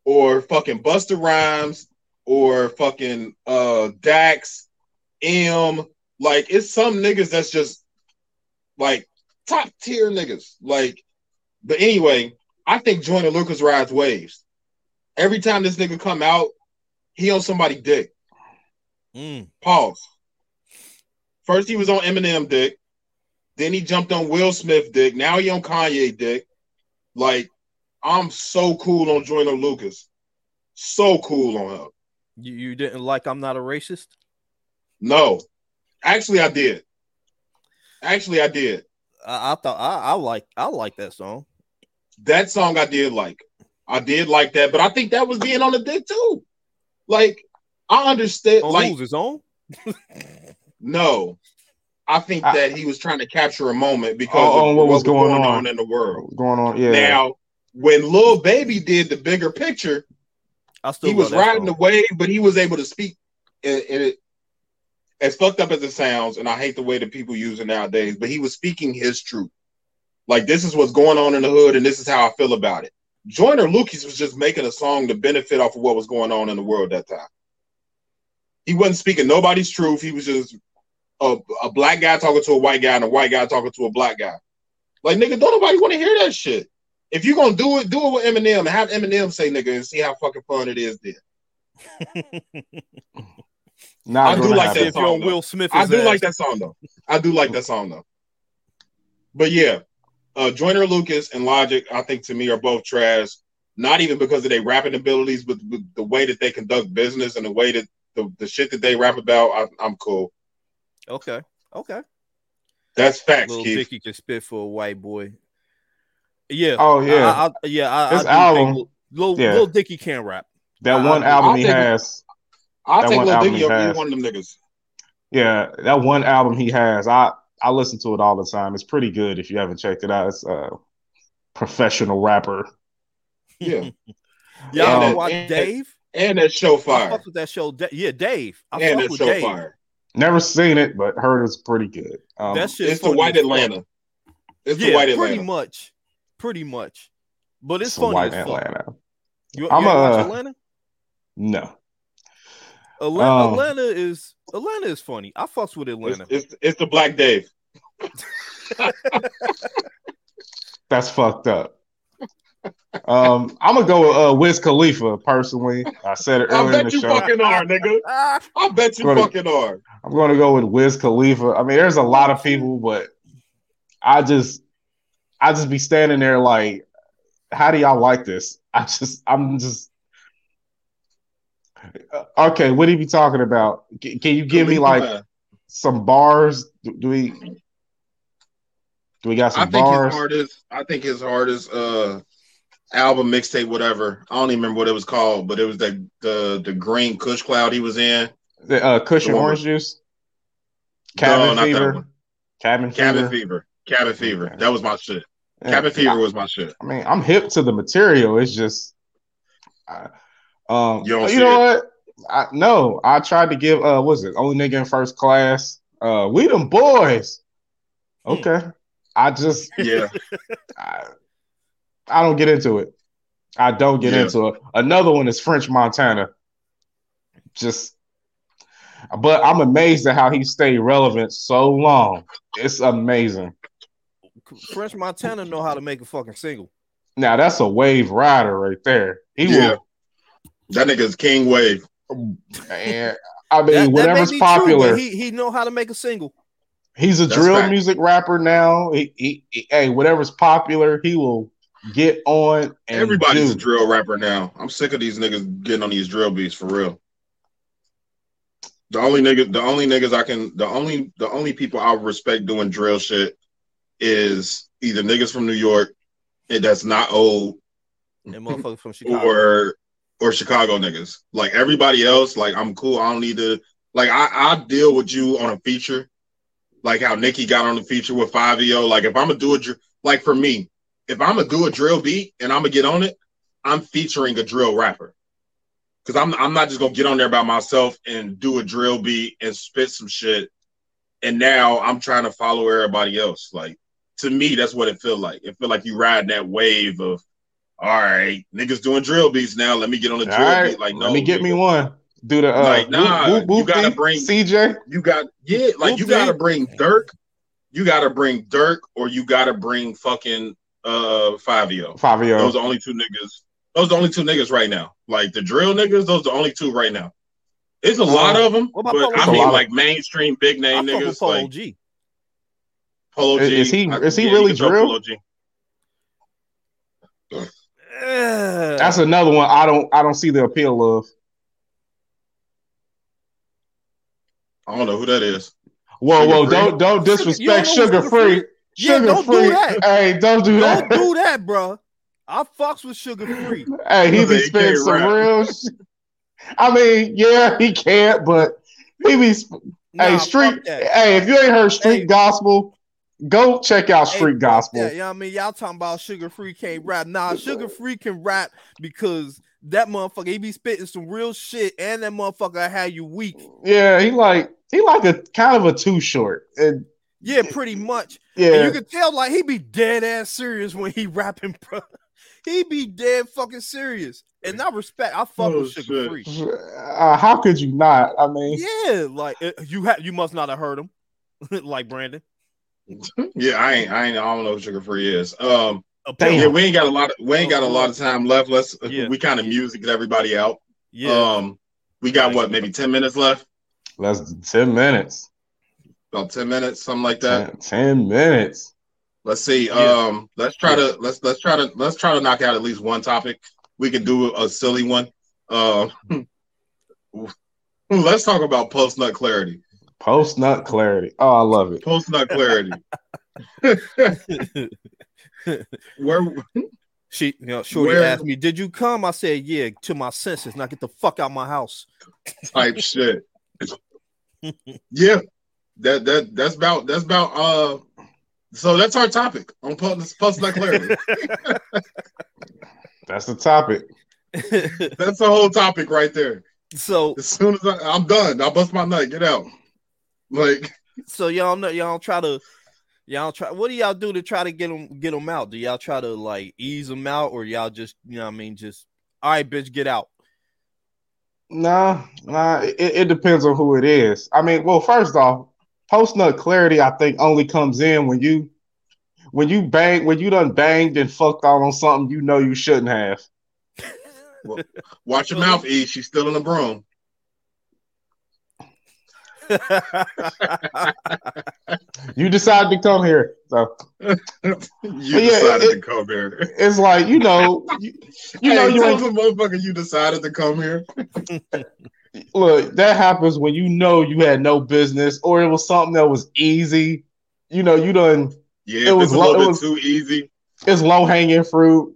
Speaker 1: or fucking Busta Rhymes or fucking uh Dax, M, like it's some niggas that's just like top tier niggas. Like, but anyway, I think Joyner Lucas rides waves. Every time this nigga come out, he on somebody dick.
Speaker 2: Mm,
Speaker 1: Pause. First he was on Eminem dick. Then he jumped on Will Smith dick. Now he on Kanye dick. Like, I'm so cool on Joyner Lucas. So cool on him.
Speaker 2: You, you didn't like I'm not a racist?
Speaker 1: No. Actually, I did. Actually, I did.
Speaker 2: I, I thought I, I like I like that song.
Speaker 1: That song I did like. I did like that, but I think that was being on the dick too. Like, I understand.
Speaker 2: On
Speaker 1: like,
Speaker 2: his own?
Speaker 1: no. I think
Speaker 3: I-
Speaker 1: that he was trying to capture a moment because
Speaker 3: Oh,
Speaker 1: of
Speaker 3: oh, what was going on.
Speaker 1: on in the world.
Speaker 3: Going on? Yeah.
Speaker 1: Now, when Lil Baby did the bigger picture,
Speaker 2: I still
Speaker 1: he was riding the wave, but he was able to speak it, it as fucked up as it sounds, and I hate the way that people use it nowadays, but he was speaking his truth. Like this is what's going on in the hood, and this is how I feel about it. Joyner Lucas was just making a song to benefit off of what was going on in the world that time. He wasn't speaking nobody's truth. He was just a, a black guy talking to a white guy and a white guy talking to a black guy. Like nigga, don't nobody want to hear that shit. If you're gonna do it, do it with Eminem and have Eminem say nigga and see how fucking fun it is then.
Speaker 3: Not
Speaker 1: I do like
Speaker 3: happen.
Speaker 1: that
Speaker 2: if you're
Speaker 1: song,
Speaker 2: Will Smith,
Speaker 1: I do like that song though. I do like that song though. But yeah, uh Joyner Lucas and Logic, I think to me are both trash. Not even because of their rapping abilities, but the, the way that they conduct business and the way that the, the shit that they rap about, I, I'm cool.
Speaker 2: Okay, okay.
Speaker 1: That's facts,
Speaker 2: Little
Speaker 1: Keith.
Speaker 2: Dicky can spit for a white boy. Yeah.
Speaker 3: Oh yeah,
Speaker 2: I, I, yeah. I,
Speaker 3: His
Speaker 2: I
Speaker 3: album,
Speaker 2: think Lil,
Speaker 3: yeah.
Speaker 2: Lil Dicky can rap.
Speaker 3: that
Speaker 2: I-
Speaker 3: one
Speaker 2: I-
Speaker 3: album
Speaker 1: I'll
Speaker 3: he
Speaker 1: take
Speaker 3: has.
Speaker 1: I'll
Speaker 3: That
Speaker 1: take Lil Dicky
Speaker 3: he
Speaker 1: over either one of them niggas.
Speaker 3: Yeah, that one album he has. I I listen to it all the time. It's pretty good if you haven't checked it out. It's a professional rapper.
Speaker 1: Yeah.
Speaker 2: Y'all
Speaker 3: Um,
Speaker 2: ever watch Dave?
Speaker 1: And that show
Speaker 2: I
Speaker 1: fire.
Speaker 2: fuck with that show. Yeah, Dave. I
Speaker 1: And that show
Speaker 2: Dave.
Speaker 1: fire.
Speaker 3: Never seen it, but heard it's pretty good. Um,
Speaker 2: That shit.
Speaker 1: It's the white Atlanta. It's
Speaker 2: yeah,
Speaker 1: the white Atlanta.
Speaker 2: pretty much, pretty much. But it's
Speaker 3: it's a
Speaker 2: funny
Speaker 3: white
Speaker 2: as fuck.
Speaker 3: Atlanta.
Speaker 2: You, you
Speaker 3: I'm
Speaker 2: ever watch
Speaker 3: a-
Speaker 2: Atlanta?
Speaker 3: No,
Speaker 2: Atlanta,
Speaker 3: Um,
Speaker 2: Atlanta is Atlanta is funny. I fucks with Atlanta.
Speaker 1: it's, it's the Black Dave.
Speaker 3: that's fucked up. Um, I'm gonna go with uh, Wiz Khalifa personally. I said it
Speaker 1: I
Speaker 3: earlier in the show.
Speaker 1: I bet you fucking are, nigga. I bet you
Speaker 3: Go to-
Speaker 1: fucking are.
Speaker 3: I'm going to go with Wiz Khalifa. I mean, there's a lot of people, but I just, I just be standing there like, how do y'all like this? I just, I'm just. Okay, what do you be talking about? Can, you give me like some bars? Do, we? Do we got some I
Speaker 1: think
Speaker 3: bars?
Speaker 1: his hardest. I think his hardest uh album mixtape, whatever. I don't even remember what it was called, but it was the the the green Kush cloud he was in.
Speaker 3: The uh, cushion
Speaker 1: The
Speaker 3: orange juice,
Speaker 1: No,
Speaker 3: cabin
Speaker 1: that
Speaker 3: fever, cabin
Speaker 1: Cabin
Speaker 3: fever.
Speaker 1: Fever. Cabin Fever.
Speaker 3: Okay.
Speaker 1: That was my shit.
Speaker 3: Yeah.
Speaker 1: Cabin Fever was my shit.
Speaker 3: I mean, I'm hip to the material. It's just, I, um,
Speaker 1: You
Speaker 3: you, know what? I, no, I tried to give. Uh, what was it only nigga in first class? Uh, we them boys. Okay, I just,
Speaker 1: Yeah.
Speaker 3: I, I don't get into it. I don't get
Speaker 1: Yeah.
Speaker 3: into it. Another one is French Montana. Just, but I'm amazed at how he stayed relevant so long. It's amazing.
Speaker 2: French Montana know how to make a fucking single.
Speaker 3: Now that's a wave rider right there. He
Speaker 1: Yeah.
Speaker 3: will
Speaker 1: That nigga's King Wave.
Speaker 3: And I mean,
Speaker 2: That- that
Speaker 3: whatever's
Speaker 2: be
Speaker 3: popular.
Speaker 2: but he he know how to make a single.
Speaker 3: he's a
Speaker 1: That's
Speaker 3: drill
Speaker 1: fact.
Speaker 3: music rapper now. He, he, he- hey, whatever's popular, he will get on and
Speaker 1: Everybody's
Speaker 3: do.
Speaker 1: a drill rapper now. I'm sick of these niggas getting on these drill beats for real. The only nigga, the only niggas I can, the only, the only people I respect doing drill shit is either niggas from New York, and that's not old,
Speaker 2: And motherfuckers from Chicago.
Speaker 1: or or Chicago niggas. Like everybody else, like I'm cool. I don't need to. Like I, I deal with you on a feature, like how Nicki got on the feature with Fivio. Like if I'm gonna do a like for me, if I'm gonna do a drill beat and I'm gonna get on it, I'm featuring a drill rapper. Cause I'm I'm not just gonna get on there by myself and do a drill beat and spit some shit. And now I'm trying to follow everybody else. Like to me, that's what it feel like. It feel like you riding that wave of all right, niggas doing drill beats now. Let me get on the drill
Speaker 3: right,
Speaker 1: beat. Like, no,
Speaker 3: let me get me one. Do the uh,
Speaker 1: Like, nah,
Speaker 3: whoop, whoop,
Speaker 1: you gotta
Speaker 3: whoop,
Speaker 1: bring-
Speaker 3: CJ.
Speaker 1: You got yeah, like you
Speaker 2: Whoop-de.
Speaker 1: gotta bring Durk. You gotta bring Durk, or you gotta bring fucking uh Fivio.
Speaker 3: Fivio.
Speaker 1: Those are the only two niggas. Those are the only two niggas right now. Like the drill niggas, those are the only two right now. It's a lot of them,
Speaker 2: What about
Speaker 1: but
Speaker 2: Polo
Speaker 1: I
Speaker 3: G?
Speaker 1: mean like mainstream big name
Speaker 2: fuck with
Speaker 1: niggas like
Speaker 2: G.
Speaker 1: Polo
Speaker 3: Is-
Speaker 1: G.
Speaker 3: is he- is he
Speaker 1: yeah,
Speaker 3: really
Speaker 1: can
Speaker 3: drill?
Speaker 1: Polo G.
Speaker 3: That's another one. I don't. I don't see the appeal of.
Speaker 1: I don't know who that is.
Speaker 3: Whoa,
Speaker 1: Sugar
Speaker 3: whoa!
Speaker 1: free?
Speaker 3: Don't don't disrespect
Speaker 2: don't
Speaker 3: sugar
Speaker 2: Sugar
Speaker 3: free.
Speaker 2: Free? Yeah,
Speaker 3: Sugar
Speaker 2: don't do that.
Speaker 3: Hey, don't do that.
Speaker 2: Don't do that, bro. I fucks with Suga Free.
Speaker 3: Hey, he be
Speaker 1: he
Speaker 3: spitting some
Speaker 1: rap.
Speaker 3: real. Sh- I mean, yeah, he can't, but he be. sp-
Speaker 2: Nah,
Speaker 3: hey, street. Hey, if you ain't heard street
Speaker 2: Hey.
Speaker 3: gospel, go check out street
Speaker 2: fuck
Speaker 3: gospel.
Speaker 2: that, you know what I mean? Y'all talking about Suga Free can't rap. Nah, Suga Free can rap because that motherfucker, he be spitting some real shit, and that motherfucker had you weak.
Speaker 3: Yeah, he like he like a kind of a too short. And
Speaker 2: yeah, pretty much.
Speaker 3: Yeah,
Speaker 2: and you can tell like he be dead ass serious when he rapping, bro. He be dead fucking serious. And I respect, I fuck oh, with Suga Free.
Speaker 3: Uh, how could you not? I mean,
Speaker 2: yeah, like you have you must not have heard him, like Brandon.
Speaker 1: Yeah, I ain't, I ain't, I don't know what Suga Free is. Um, yeah, we ain't got a lot of, we ain't got a lot of time left. Let's, yeah. we kind of music everybody out. Yeah. Um, we got what, maybe ten minutes left.
Speaker 3: Less than ten minutes.
Speaker 1: About ten minutes, something like that.
Speaker 3: 10, 10 minutes.
Speaker 1: Let's see. Yeah. Um, let's try to let's let's try to let's try to knock out at least one topic. We can do a silly one. Uh, let's talk about post nut clarity.
Speaker 3: Post nut clarity. Oh, I love it.
Speaker 1: Post nut clarity. Where
Speaker 2: she, you know, Shorty Where, asked me, "Did you come?" I said, "Yeah." To my senses, now get the fuck out my house.
Speaker 1: Type shit. yeah, that that that's about that's about uh so that's our topic on post, post clarity.
Speaker 3: that's the topic.
Speaker 1: that's the whole topic right there.
Speaker 2: So
Speaker 1: as soon as I, am done, I'll bust my nut. Get out. Like
Speaker 2: so, y'all know y'all try to y'all try. What do y'all do to try to get them get them out? Do y'all try to like ease them out, or y'all just you know I mean just all right, bitch, get out?
Speaker 3: Nah, nah. It, it depends on who it is. I mean, well, first off, post nut clarity, I think, only comes in when you when you bang when you done banged and fucked out on something you know you shouldn't have.
Speaker 1: Well, watch your mouth, E. She's still in the broom.
Speaker 3: You decided to come here, so
Speaker 1: you yeah, decided it, to come here.
Speaker 3: It's like you know, you, you hey, know, you
Speaker 1: ain't the motherfucker. You decided to come here.
Speaker 3: look, that happens when you know you had no business, or it was something that was easy. You know, you done.
Speaker 1: Yeah, it was a little bit was, too easy.
Speaker 3: It's low hanging fruit.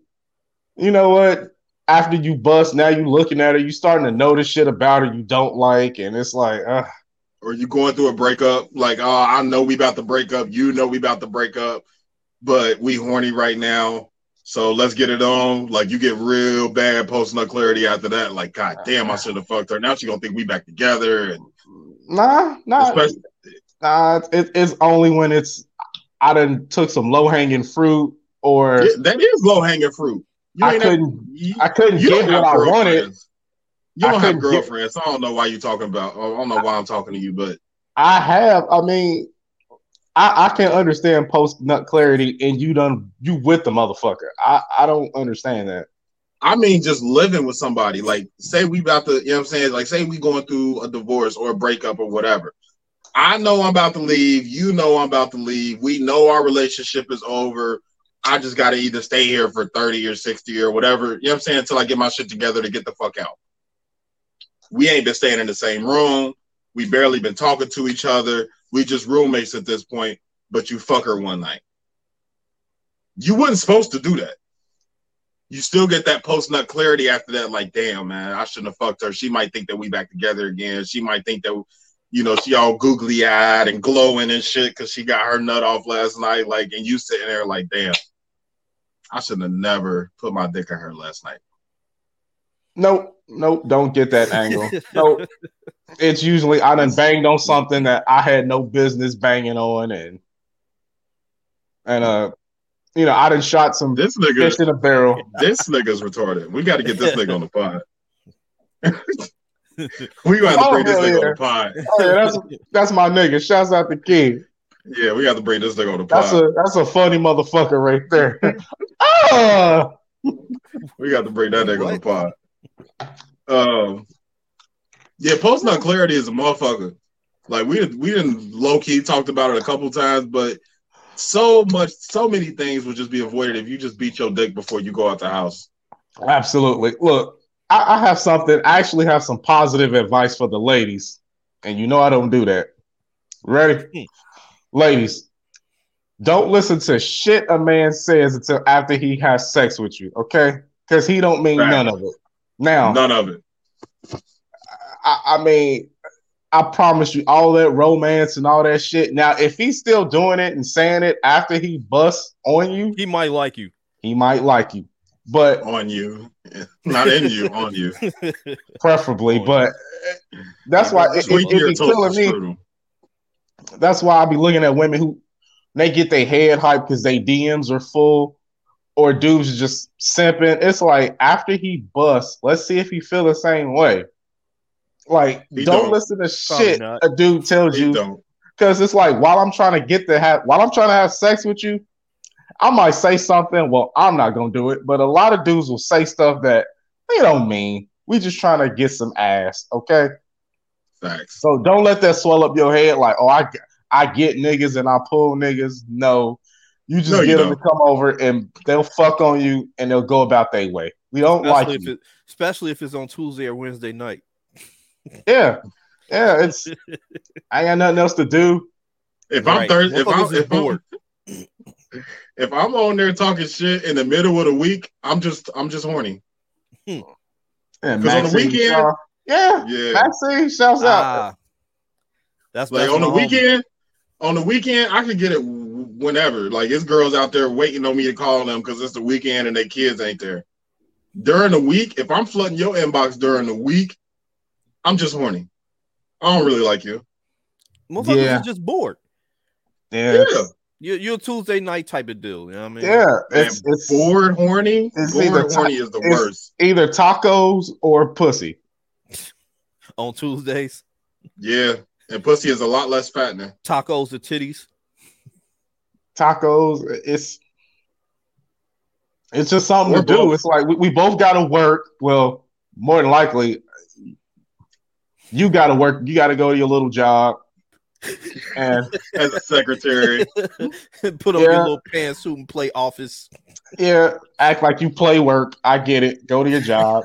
Speaker 3: You know what? After you bust, now you looking at it, you starting to notice shit about it you don't like, and it's like, uh
Speaker 1: or you going through a breakup, like, oh, I know we about to break up, you know we about to break up, but we horny right now. So let's get it on. Like you get real bad post nut clarity after that. Like, God damn, I should have fucked her. Now she gonna think we back together. And
Speaker 3: nah, nah, nah. It, it's only when it's I done took some low hanging fruit or
Speaker 1: yeah, that is low hanging fruit.
Speaker 3: You I couldn't, you, I couldn't get what I wanted.
Speaker 1: You don't have girlfriends. So I don't know why you're talking about. I don't know why I'm talking to you, but
Speaker 3: I have. I mean, I, I can't understand post nut clarity and you done you with the motherfucker. I, I don't understand that.
Speaker 1: I mean, just living with somebody. Like, say we about to, you know what I'm saying? Like, say we going through a divorce or a breakup or whatever. I know I'm about to leave. You know I'm about to leave. We know our relationship is over. I just got to either stay here for 30 or 60 or whatever, you know what I'm saying, until I get my shit together to get the fuck out. We ain't been staying in the same room. We barely been talking to each other. We just roommates at this point, but you fuck her one night. You wasn't supposed to do that. You still get that post nut clarity after that, like, damn, man, I shouldn't have fucked her. She might think that we back together again. She might think that, you know, she all googly eyed and glowing and shit because she got her nut off last night. Like, and you sitting there like, damn, I shouldn't have never put my dick in her last night.
Speaker 3: Nope, nope, don't get that angle. nope. It's usually I done banged on something that I had no business banging on, and and uh, you know, I done shot some
Speaker 1: this nigga
Speaker 3: fish in a barrel.
Speaker 1: This nigga's retarded. We got to get this nigga on the pod. we got to oh, bring this nigga yeah. on the pod.
Speaker 3: oh, yeah, that's that's my nigga. Shouts out the King.
Speaker 1: Yeah, we got to bring this nigga on the pod.
Speaker 3: That's a that's a funny motherfucker right there. ah!
Speaker 1: we got to bring that nigga what? on the pod. Um, yeah, post nut clarity is a motherfucker. Like we we didn't low key talked about it a couple times, but so much, so many things would just be avoided if you just beat your dick before you go out the house.
Speaker 3: Absolutely. Look, I, I have something. I actually have some positive advice for the ladies, and you know I don't do that. Ready, hmm. ladies? Don't listen to shit a man says until after he has sex with you, okay? Because he don't mean right. none of it. Now,
Speaker 1: none of it.
Speaker 3: I, I mean, I promise you, all that romance and all that shit. Now, if he's still doing it and saying it after he busts on you,
Speaker 2: he might like you.
Speaker 3: He might like you. but
Speaker 1: on you, not in you, on you.
Speaker 3: preferably.
Speaker 2: On
Speaker 3: But that's why it,
Speaker 1: That's
Speaker 3: it, it be killing me.
Speaker 1: screw.
Speaker 3: That's why I be looking at women who they get their head hyped because they DMs are full, or dudes just simping. It's like after he busts, let's see if he feel the same way. Like, don't,
Speaker 1: don't.
Speaker 3: listen to shit
Speaker 2: not.
Speaker 3: a dude tells
Speaker 1: He
Speaker 3: you because it's like while I'm trying to get to have while I'm trying to have sex with you, I might say something. Well, I'm not gonna do it, but a lot of dudes will say stuff that they don't mean. We just trying to get some ass, okay?
Speaker 1: Facts.
Speaker 3: So don't let that swell up your head like, oh, I I get niggas and I pull niggas. No, you just
Speaker 1: No, you
Speaker 3: get them to
Speaker 1: don't.
Speaker 3: come over and they'll fuck on you and they'll go about their way. We don't
Speaker 2: especially
Speaker 3: like
Speaker 2: if
Speaker 3: you.
Speaker 2: it, especially if it's on Tuesday or Wednesday night.
Speaker 3: Yeah, yeah. It's I got nothing else to do.
Speaker 1: If I'm Thursday, if I'm
Speaker 2: Motherfuckers is
Speaker 1: if I'm, if I'm on there talking shit in the middle of the week, I'm just I'm just horny.
Speaker 3: Yeah,
Speaker 1: 'Cause on the weekend-
Speaker 3: Shaw- yeah,
Speaker 1: Yeah.
Speaker 3: Maxine, shouts out.
Speaker 2: Ah, that's
Speaker 1: Like on the
Speaker 2: my homie.
Speaker 1: weekend, on the weekend, I can get it whenever. Like it's girls out there waiting on me to call them because it's the weekend and their kids ain't there. During the week, if I'm flooding your inbox during the week, I'm just horny. I don't really like you.
Speaker 2: Motherfuckers
Speaker 3: Yeah.
Speaker 2: are just bored.
Speaker 3: Yeah,
Speaker 1: Yeah,
Speaker 2: You're, you're a Tuesday night type of deal. You know what I mean?
Speaker 3: yeah.
Speaker 1: Man,
Speaker 3: It's it's
Speaker 1: bored horny.
Speaker 3: It's
Speaker 1: bored
Speaker 3: either ti-
Speaker 1: horny is the
Speaker 3: it's-
Speaker 1: worst.
Speaker 3: either tacos or pussy.
Speaker 2: On Tuesdays,
Speaker 1: Yeah, and pussy is a lot less fattening.
Speaker 2: tacos or titties.
Speaker 3: Tacos. It's it's just something
Speaker 1: Or
Speaker 3: to do. It's like we, we both got to work. Well, more than likely, you got to work. You got to go to your little job, and
Speaker 1: As a secretary,
Speaker 2: Put on
Speaker 3: Yeah.
Speaker 2: your little pantsuit and play office.
Speaker 3: yeah, act like you play work. I get it. Go to your job.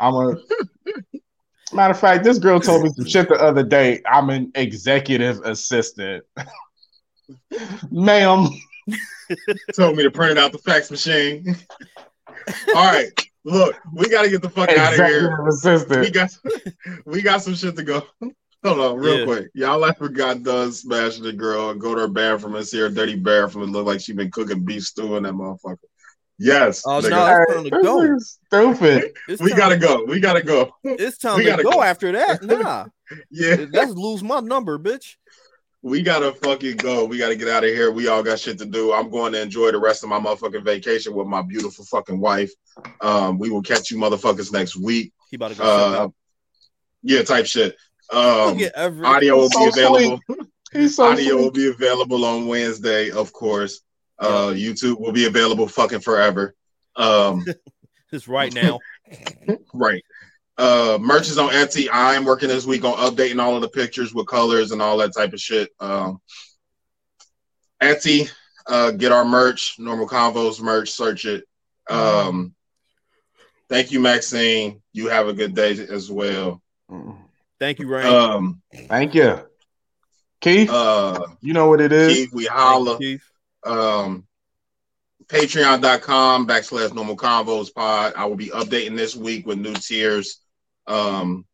Speaker 3: I'm a. Matter of fact, this girl told me some shit the other day. I'm an executive assistant, ma'am.
Speaker 1: told me to print it out the fax machine. All right, look, we got to get the fuck out of here.
Speaker 3: Executive assistant.
Speaker 1: we got we got some shit to go. Hold on, real
Speaker 2: Yeah.
Speaker 1: quick. Y'all ever got done smashing the girl and go to her bathroom and see her dirty bathroom and look like she been cooking beef stew in that motherfucker? Yes.
Speaker 2: Oh,
Speaker 1: nigga.
Speaker 2: no.
Speaker 3: Hey,
Speaker 2: It's time to
Speaker 3: this
Speaker 2: go.
Speaker 3: is Stupid.
Speaker 2: It's
Speaker 1: we gotta go. We gotta go.
Speaker 2: It's time
Speaker 1: we
Speaker 2: to
Speaker 1: gotta
Speaker 2: go,
Speaker 1: go.
Speaker 2: after that. Nah,
Speaker 1: Yeah,
Speaker 2: let's lose my number, bitch.
Speaker 1: We gotta fucking go. We gotta get out of here. We all got shit to do. I'm going to enjoy the rest of my motherfucking vacation with my beautiful fucking wife. Um, we will catch you motherfuckers next week.
Speaker 2: He about to go.
Speaker 1: Uh, yeah, type shit. Um,
Speaker 2: every
Speaker 1: audio will
Speaker 3: So
Speaker 1: be available.
Speaker 3: He's so
Speaker 1: Audio will be available on Wednesday, of course. Uh, YouTube will be available fucking forever. Um,
Speaker 2: It's right now.
Speaker 1: right. Uh, merch is on Etsy. I'm working this week on updating all of the pictures with colors and all that type of shit. Um, Etsy, uh, get our merch, normal convos merch, search it. Um, thank you, Maxine. You have a good day as well.
Speaker 2: Thank you, Rain.
Speaker 1: Um,
Speaker 3: Thank you. Keith,
Speaker 1: uh,
Speaker 3: you know what it is.
Speaker 1: Keith, we
Speaker 2: Thank
Speaker 1: holla.
Speaker 2: you, Keith.
Speaker 1: um patreon.com backslash normal convos pod i will be updating this week with new tiers um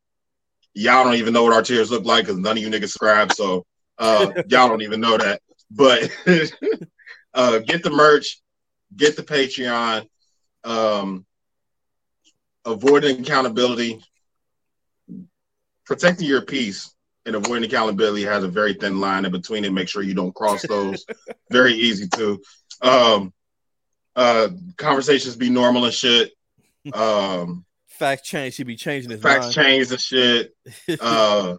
Speaker 1: y'all don't even know what our tiers look like because none of you niggas subscribe so uh y'all don't even know that. But uh get the merch get the patreon um avoiding accountability protecting your peace and avoiding accountability has a very thin line in between it. Make sure you don't cross those. Very easy to um uh conversations be normal and shit. Um
Speaker 2: Facts change. He be changing his
Speaker 1: facts
Speaker 2: mind.
Speaker 1: change the shit uh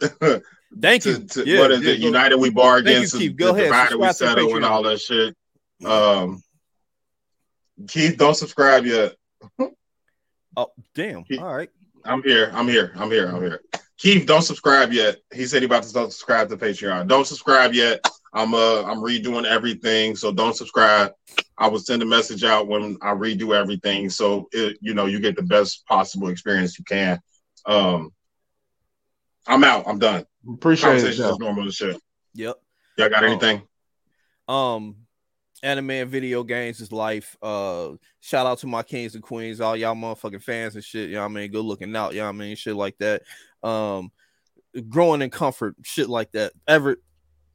Speaker 2: Thank
Speaker 1: to,
Speaker 2: you.
Speaker 1: to-
Speaker 2: Yeah,
Speaker 1: what is
Speaker 2: yeah,
Speaker 1: it
Speaker 2: go-
Speaker 1: united we bar
Speaker 2: Thank you,
Speaker 1: against
Speaker 2: Keith. Go ahead.
Speaker 1: divided we settle and all that shit um keith don't subscribe yet
Speaker 2: Oh, damn.
Speaker 1: Keith.
Speaker 2: All right.
Speaker 1: i'm here i'm here i'm here i'm here keith don't subscribe yet he said he about to subscribe to patreon don't subscribe yet i'm uh i'm redoing everything so don't subscribe I will send a message out when I redo everything, so it, you know you get the best possible experience you can. Um, I'm out. I'm done.
Speaker 3: Appreciate it. Joe.
Speaker 1: normal as shit.
Speaker 2: Yep.
Speaker 1: Y'all got
Speaker 2: Oh.
Speaker 1: anything?
Speaker 2: Um, anime and video games is life. Uh, shout out to my kings and queens, all y'all motherfucking fans and shit. You know what I mean? Good looking out. You know what I mean? Shit like that. Um, growing in comfort, shit like that. Ever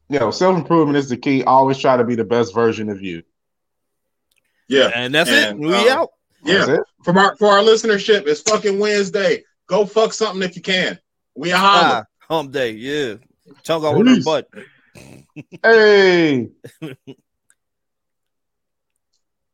Speaker 3: Yo, self improvement is the key. Always try to be the best version of you.
Speaker 1: Yeah,
Speaker 2: and that's
Speaker 1: And,
Speaker 2: it. We
Speaker 1: um,
Speaker 2: out.
Speaker 3: That's
Speaker 1: yeah.
Speaker 3: it.
Speaker 1: From our for our listenership, it's fucking Wednesday. Go fuck something if you can. We a holler.
Speaker 2: Ah, hump day. Yeah. Chunk out with her butt.
Speaker 3: Hey.